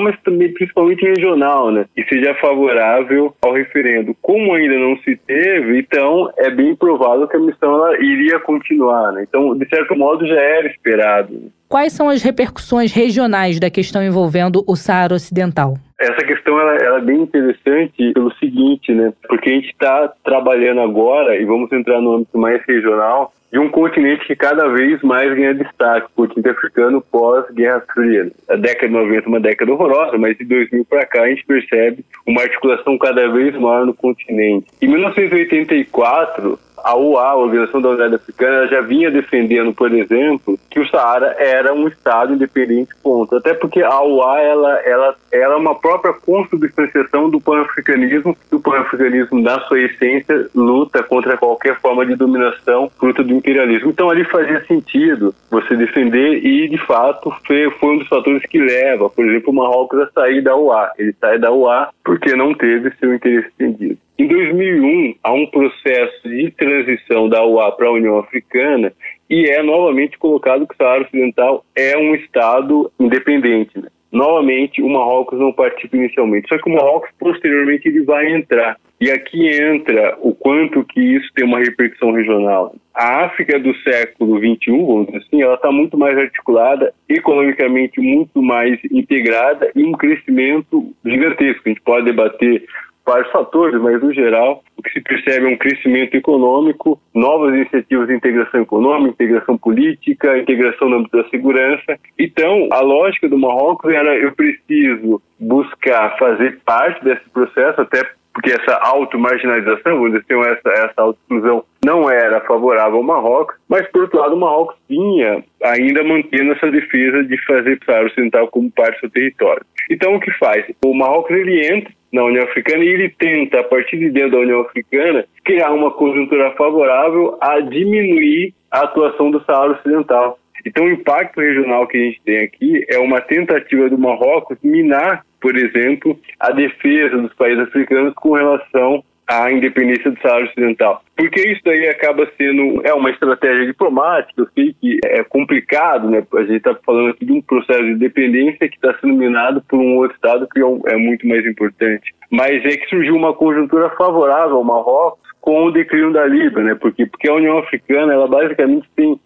mas também principalmente regional, né? Que seja favorável ao referendo. Como ainda não se teve, então é bem provável que a missão iria continuar, né? Então, de certo modo, já era esperado. Quais são as repercussões regionais da questão envolvendo o Saara Ocidental? Essa questão ela, ela, é bem interessante pelo seguinte, né? Porque a gente está trabalhando agora, e vamos entrar no âmbito mais regional, de um continente que cada vez mais ganha destaque, o continente africano pós-Guerra Fria. A década de 90 é uma década horrorosa, mas de 2000 para cá a gente percebe uma articulação cada vez maior no continente. Em 1984, a OA, a Organização da Unidade Africana, já vinha defendendo, por exemplo, que o Saara era um Estado independente, ponto. Até porque a OA, ela, ela, ela é uma própria consubstanciação do pan-africanismo, o pan-africanismo, na sua essência, luta contra qualquer forma de dominação fruto do imperialismo. Então, ali fazia sentido você defender e, de fato, foi, um dos fatores que leva, por exemplo, o Marrocos a sair da OA. Ele sai da OA porque não teve seu interesse entendido. Em 2001, há um processo de transição da UA para a União Africana e é novamente colocado que o Saara Ocidental é um Estado independente. Né? Novamente, o Marrocos não participa inicialmente, só que o Marrocos posteriormente ele vai entrar. E aqui entra o quanto que isso tem uma repercussão regional. A África do século XXI, vamos dizer assim, ela está muito mais articulada, economicamente muito mais integrada e um crescimento gigantesco. A gente pode debater vários fatores, mas no geral o que se percebe é um crescimento econômico, novas iniciativas de integração econômica, integração política, integração no âmbito da segurança. Então, a lógica do Marrocos era eu preciso buscar fazer parte desse processo, até porque essa auto-marginalização, assim, essa, essa auto-exclusão não era favorável ao Marrocos, mas, por outro lado, o Marrocos vinha ainda mantendo essa defesa de fazer o Saara Ocidental como parte do seu território. Então, o que faz? O Marrocos ele entra na União Africana e ele tenta, a partir de dentro da União Africana, criar uma conjuntura favorável a diminuir a atuação do Saara Ocidental. Então, o impacto regional que a gente tem aqui é uma tentativa do Marrocos minar, por exemplo, a defesa dos países africanos com relação a independência do Saara Ocidental. Porque isso aí acaba sendo é uma estratégia diplomática, eu sei que é complicado, né? A gente está falando aqui de um processo de independência que está sendo minado por um outro Estado que é, é muito mais importante. Mas é que surgiu uma conjuntura favorável ao Marrocos com o declínio da Líbia, né? Porque, porque a União Africana, ela basicamente tem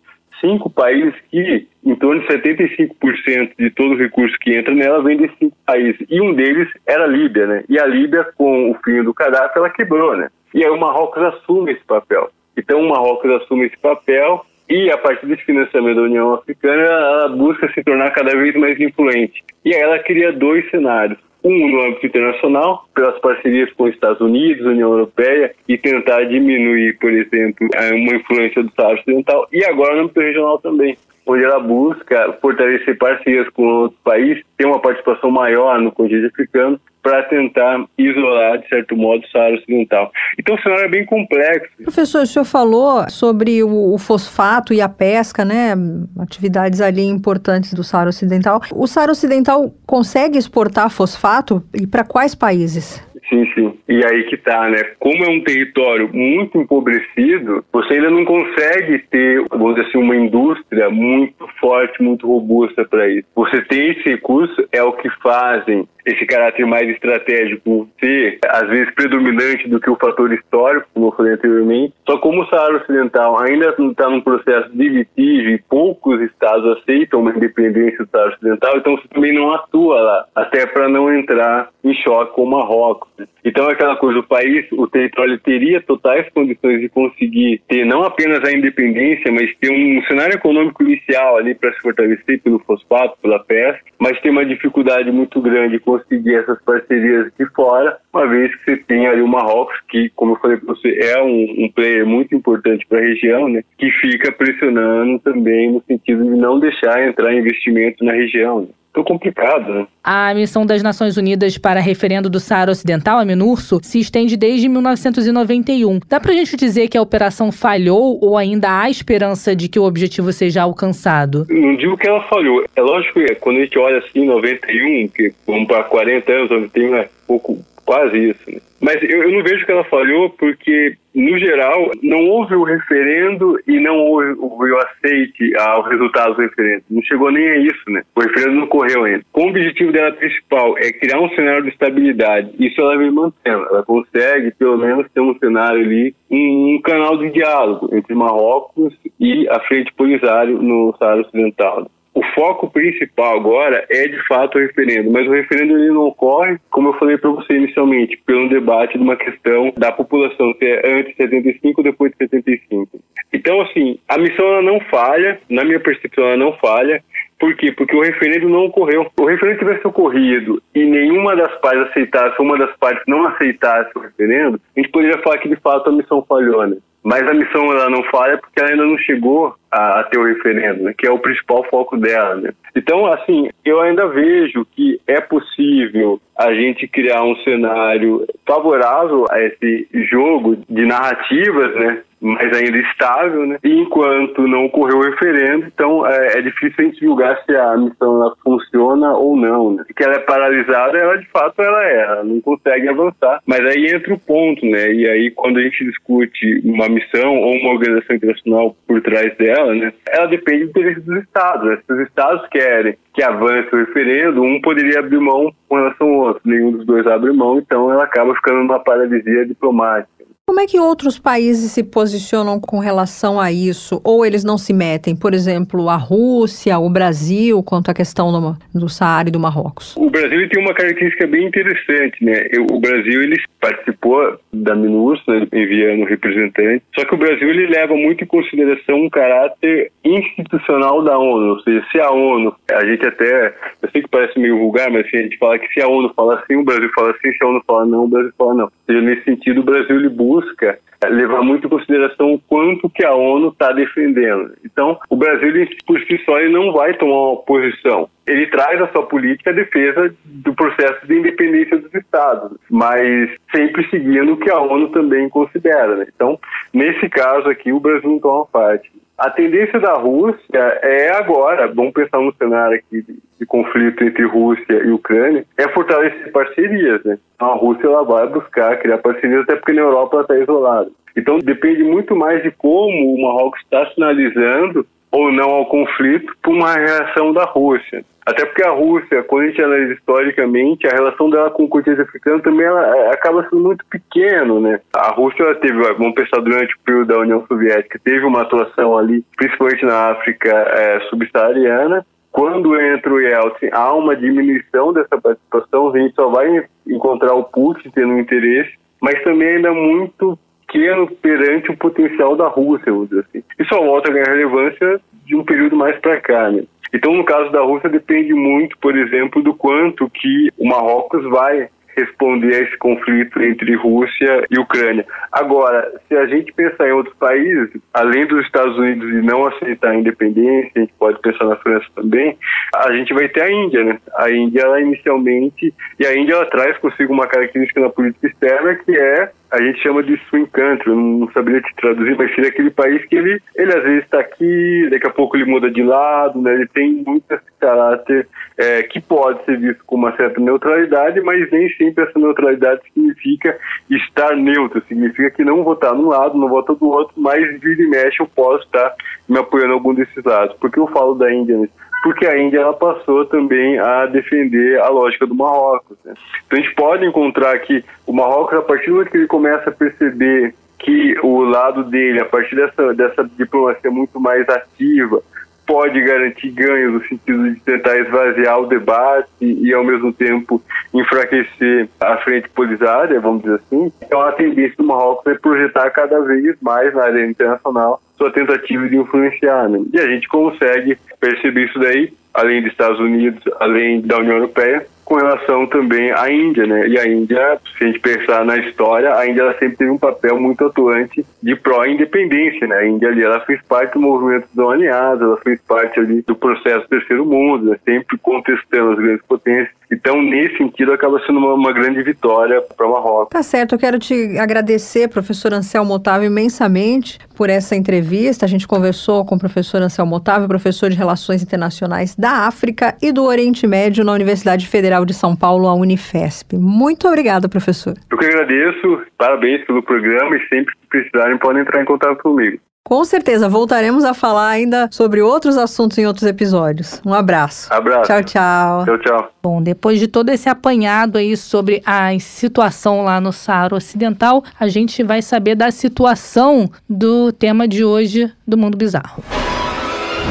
cinco países que, em torno de 75% de todo o recurso que entra nela vem desses cinco países. E um deles era a Líbia, né? E a Líbia, com o fim do Gaddafi, ela quebrou, né? E aí o Marrocos assume esse papel. Então o Marrocos assume esse papel e a partir desse financiamento da União Africana, ela busca se tornar cada vez mais influente. E aí ela cria dois cenários um no âmbito internacional, pelas parcerias com os Estados Unidos, União Europeia, e tentar diminuir, por exemplo, uma influência do Saara Ocidental, e agora no âmbito regional também, onde ela busca fortalecer parcerias com outros países, ter uma participação maior no continente africano, para tentar isolar, de certo modo, o Saara Ocidental. Então o cenário é bem complexo. Professor, o senhor falou sobre o, o, fosfato e a pesca, né? Atividades ali importantes do Saara Ocidental. O Saara Ocidental consegue exportar fosfato e para quais países? Sim, sim. E aí que tá, né? Como é um território muito empobrecido, você ainda não consegue ter, vamos dizer assim, uma indústria muito forte, muito robusta para isso. Você tem esse recurso, é o que fazem esse caráter mais estratégico ser, às vezes, predominante do que o fator histórico, como eu falei anteriormente. Só como o Saara Ocidental ainda está num processo de litígio e poucos estados aceitam uma independência do Saara Ocidental, então você também não atua lá, até para não entrar em choque com o Marrocos. Então, aquela coisa, o país, o território teria totais condições de conseguir ter não apenas a independência, mas ter um cenário econômico inicial ali para se fortalecer pelo fosfato, pela pesca, mas tem uma dificuldade muito grande conseguir essas parcerias de fora, uma vez que você tem ali o Marrocos, que, como eu falei para você, é um, um player muito importante para a região, né, que fica pressionando também no sentido de não deixar entrar investimento na região. Né ficou complicado, né? A missão das Nações Unidas para referendo do Saara Ocidental, a MINURSO, se estende desde 1991. Dá pra gente dizer que a operação falhou ou ainda há esperança de que o objetivo seja alcançado? Não digo que ela falhou. É lógico que quando a gente olha assim, 91, que vamos para 40 anos, 91 é pouco quase isso. Né? Mas eu, eu, não vejo que ela falhou porque, no geral, não houve o referendo e não houve, o aceite ao resultado do referendo. Não chegou nem a isso, né? O referendo não ocorreu ainda. O objetivo dela principal é criar um cenário de estabilidade. Isso ela vem mantendo. Ela consegue, pelo menos, ter um cenário ali, um, um canal de diálogo entre Marrocos e a Frente Polisário no Saara Ocidental. O foco principal agora é de fato o referendo, mas o referendo ele não ocorre, como eu falei para você inicialmente, pelo debate de uma questão da população se é antes de 75 ou depois de 75. Então, assim, a missão ela não falha, na minha percepção ela não falha, por quê? Porque o referendo não ocorreu. O referendo tivesse ocorrido e nenhuma das partes aceitasse, uma das partes não aceitasse o referendo, a gente poderia falar que de fato a missão falhou, né? Mas a missão ela não falha porque ela ainda não chegou a, a ter o referendo, né, que é o principal foco dela. Né? Então, assim, eu ainda vejo que é possível a gente criar um cenário favorável a esse jogo de narrativas, né? mas ainda estável, né? Enquanto não ocorreu o referendo, então é, é difícil a gente julgar se a missão funciona ou não. Né? Que ela é paralisada, ela de fato ela é, ela não consegue avançar. Mas aí entra o ponto, né? E aí quando a gente discute uma missão ou uma organização internacional por trás dela, né? Ela depende do interesse dos estados. Né? Se os estados querem que avance o referendo, um poderia abrir mão com relação ao outro. Nenhum dos dois abre mão, então ela acaba ficando numa paralisia diplomática. Como é que outros países se posicionam com relação a isso? Ou eles não se metem? Por exemplo, a Rússia, o Brasil, quanto à questão do, do Saara e do Marrocos? O Brasil tem uma característica bem interessante, né? O Brasil ele participou da MINURSA, enviando representantes, só que o Brasil ele leva muito em consideração um caráter institucional da ONU, ou seja, se a ONU, a gente até, eu sei que parece meio vulgar, mas assim, a gente fala que se a ONU fala assim, o Brasil fala assim, se a ONU fala não, o Brasil fala não. Ou seja, nesse sentido, o Brasil ele busca busca levar muito em consideração o quanto que a ONU está defendendo. Então, o Brasil, por si só, ele não vai tomar uma posição. Ele traz a sua política a defesa do processo de independência dos Estados, mas sempre seguindo o que a ONU também considera. Né? Então, nesse caso aqui, o Brasil não toma parte. A tendência da Rússia é agora, vamos pensar no cenário aqui de de conflito entre Rússia e Ucrânia é fortalecer parcerias, né? Então a Rússia ela vai buscar criar parcerias até porque na Europa ela está isolada. Então depende muito mais de como o Marrocos está sinalizando ou não ao conflito por uma reação da Rússia. Até porque a Rússia, quando a gente analisa historicamente, a relação dela com o continente africano também ela é, acaba sendo muito pequeno, né? A Rússia teve, vamos pensar durante o período da União Soviética, teve uma atuação ali, principalmente na África é, subsaariana. Quando entra o Yeltsin, há uma diminuição dessa participação, a gente só vai encontrar o Putin tendo interesse, mas também ainda muito pequeno perante o potencial da Rússia, vamos dizer assim. Só volta a ganhar relevância de um período mais para cá, né? Então, no caso da Rússia, depende muito, por exemplo, do quanto que o Marrocos vai responder a esse conflito entre Rússia e Ucrânia. Agora, se a gente pensar em outros países, além dos Estados Unidos e não aceitar a independência, a gente pode pensar na França também, a gente vai ter a Índia, né? A Índia, ela inicialmente, e a Índia ela traz consigo uma característica na política externa que é a gente chama de swing country, eu não saberia te traduzir, mas seria aquele país que ele, ele às vezes está aqui, daqui a pouco ele muda de lado, né? Ele tem muito esse caráter é, que pode ser visto com uma certa neutralidade, mas nem sempre essa neutralidade significa estar neutro, significa que não votar num lado, não votar do outro, mas vira e mexe eu posso estar me apoiando a algum desses lados. Por que eu falo da Índia? Né? Porque a Índia ela passou também a defender a lógica do Marrocos. Né? Então a gente pode encontrar que o Marrocos, a partir do momento que ele começa a perceber que o lado dele, a partir dessa, dessa diplomacia muito mais ativa, pode garantir ganhos no sentido de tentar esvaziar o debate e, ao mesmo tempo, enfraquecer a frente polisária, vamos dizer assim. Então, a tendência do Marrocos é projetar cada vez mais na arena internacional sua tentativa de influenciar. Né? E a gente consegue perceber isso daí, além dos Estados Unidos, além da União Europeia, com relação também à Índia, né? E a Índia, se a gente pensar na história, a Índia sempre teve um papel muito atuante de pró-independência, né? A Índia ali, ela fez parte do movimento dos aliados, ela fez parte ali do processo do terceiro mundo, né? sempre contestando as grandes potências. Então, nesse sentido, acaba sendo uma, uma grande vitória para Marrocos. Tá certo, eu quero te agradecer, professor Anselmo Otávio, imensamente por essa entrevista. A gente conversou com o professor Anselmo Otávio, professor de Relações Internacionais da África e do Oriente Médio na Universidade Federal de São Paulo, a Unifesp. Muito obrigada, professor. Eu que agradeço, parabéns pelo programa e sempre que precisarem podem entrar em contato comigo. Com certeza, voltaremos a falar ainda sobre outros assuntos em outros episódios. Um abraço. Abraço. Tchau, tchau. Tchau, tchau. Bom, depois de todo esse apanhado aí sobre a situação lá no Saara Ocidental, a gente vai saber da situação do tema de hoje do Mundo Bizarro.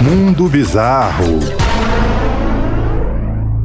Mundo Bizarro.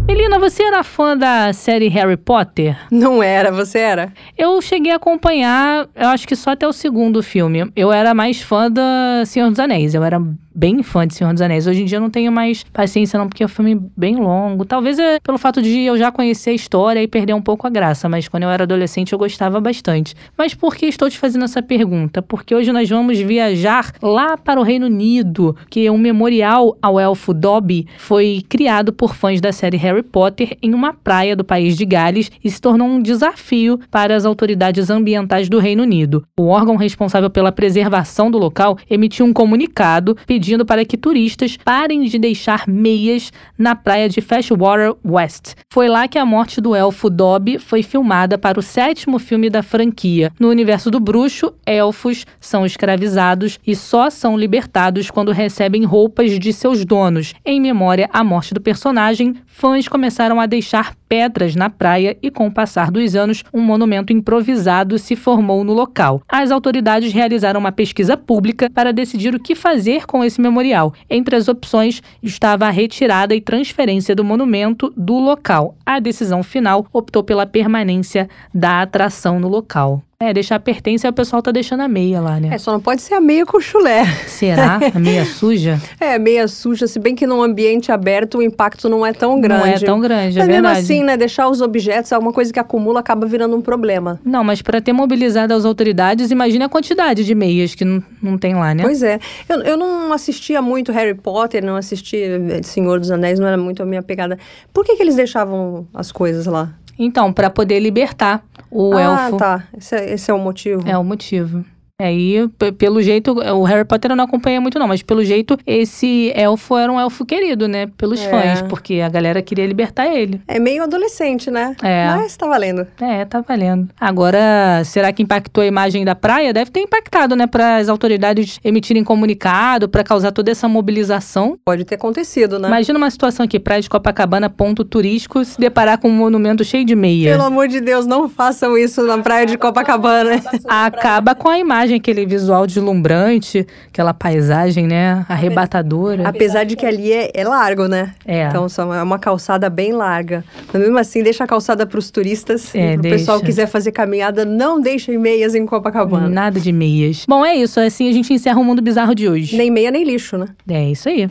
Melina, você era fã da série Harry Potter? Não era, você era? Eu cheguei a acompanhar, eu acho que só até o segundo filme. Eu era mais fã da Senhor dos Anéis. Eu era bem fã de Senhor dos Anéis. Hoje em dia eu não tenho mais paciência, não, porque é um filme bem longo. Talvez é pelo fato de eu já conhecer a história e perder um pouco a graça, mas quando eu era adolescente eu gostava bastante. Mas por que estou te fazendo essa pergunta? Porque hoje nós vamos viajar lá para o Reino Unido, que um memorial ao elfo Dobby foi criado por fãs da série Harry Potter em uma praia do país de Gales e se tornou um desafio para as autoridades ambientais do Reino Unido. O órgão responsável pela preservação do local emitiu um comunicado pedindo pedindo para que turistas parem de deixar meias na praia de Freshwater West. Foi lá que a morte do elfo Dobby foi filmada para o sétimo filme da franquia. No universo do bruxo, elfos são escravizados e só são libertados quando recebem roupas de seus donos. Em memória à morte do personagem, fãs começaram a deixar pedras na praia e, com o passar dos anos, um monumento improvisado se formou no local. As autoridades realizaram uma pesquisa pública para decidir o que fazer com esse memorial. Entre as opções estava a retirada e transferência do monumento do local. A decisão final optou pela permanência da atração no local. É, deixar pertence, o pessoal tá deixando a meia lá, né? É, só não pode ser a meia com chulé. Será? [laughs] A meia suja? É, meia suja, se bem que num ambiente aberto o impacto não é tão grande. Não é tão grande, é mas verdade. mesmo assim, né, deixar os objetos, alguma coisa que acumula, acaba virando um problema. Não, mas para ter mobilizado as autoridades, imagine a quantidade de meias que não, não tem lá, né? Pois é. Eu, eu não assistia muito Harry Potter, não assistia Senhor dos Anéis, não era muito a minha pegada. Por que, que eles deixavam as coisas lá? Então, para poder libertar o ah, elfo. tá. Esse é, esse é o motivo. É o motivo. Aí, pelo jeito, o Harry Potter eu não acompanha muito não, mas pelo jeito esse elfo era um elfo querido, né? Pelos é. fãs, porque a galera queria libertar ele. É meio adolescente, né? É. Mas tá valendo. É, tá valendo. Agora, será que impactou a imagem da praia? Deve ter impactado, né? Para as autoridades emitirem comunicado, para causar toda essa mobilização. Pode ter acontecido, né? Imagina uma situação aqui, praia de Copacabana, ponto turístico, se deparar com um monumento cheio de meia. Pelo amor de Deus, não façam isso na praia de Copacabana. Acaba com a imagem, aquele visual deslumbrante, aquela paisagem, né? Arrebatadora. Apesar de que ali é, é largo, né? É. Então é uma calçada bem larga. Mas mesmo assim, deixa a calçada para os turistas. É, e pro deixa. pessoal que quiser fazer caminhada, não deixem meias em Copacabana. Nada de meias. Bom, é isso. Assim a gente encerra o mundo bizarro de hoje. Nem meia, nem lixo, né? É isso aí.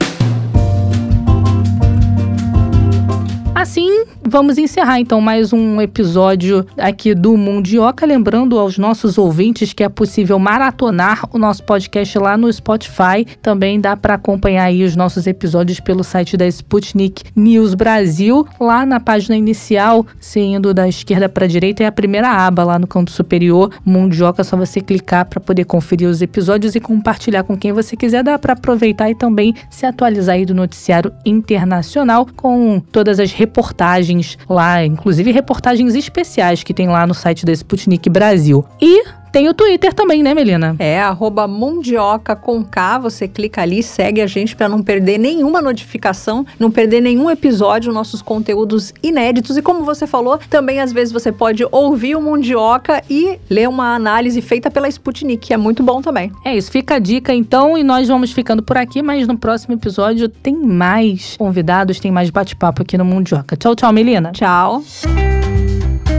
Assim, vamos encerrar então mais um episódio aqui do Mundioca. Lembrando aos nossos ouvintes que é possível maratonar o nosso podcast lá no Spotify. Também dá para acompanhar aí os nossos episódios pelo site da Sputnik News Brasil. Lá na página inicial, se indo da esquerda para a direita, é a primeira aba lá no canto superior, Mundioca. É só você clicar para poder conferir os episódios e compartilhar com quem você quiser. Dá para aproveitar e também se atualizar aí do noticiário internacional com todas as reportagens reportagens lá, inclusive reportagens especiais que tem lá no site da Sputnik Brasil. E tem o Twitter também, né, Melina? É, arroba Mundioca com K. Você clica ali, segue a gente para não perder nenhuma notificação, não perder nenhum episódio, nossos conteúdos inéditos. E como você falou, também às vezes você pode ouvir o Mundioca e ler uma análise feita pela Sputnik, que é muito bom também. É isso, fica a dica então, e nós vamos ficando por aqui, mas no próximo episódio tem mais convidados, tem mais bate-papo aqui no Mundioca. Tchau, tchau, Melina. Tchau.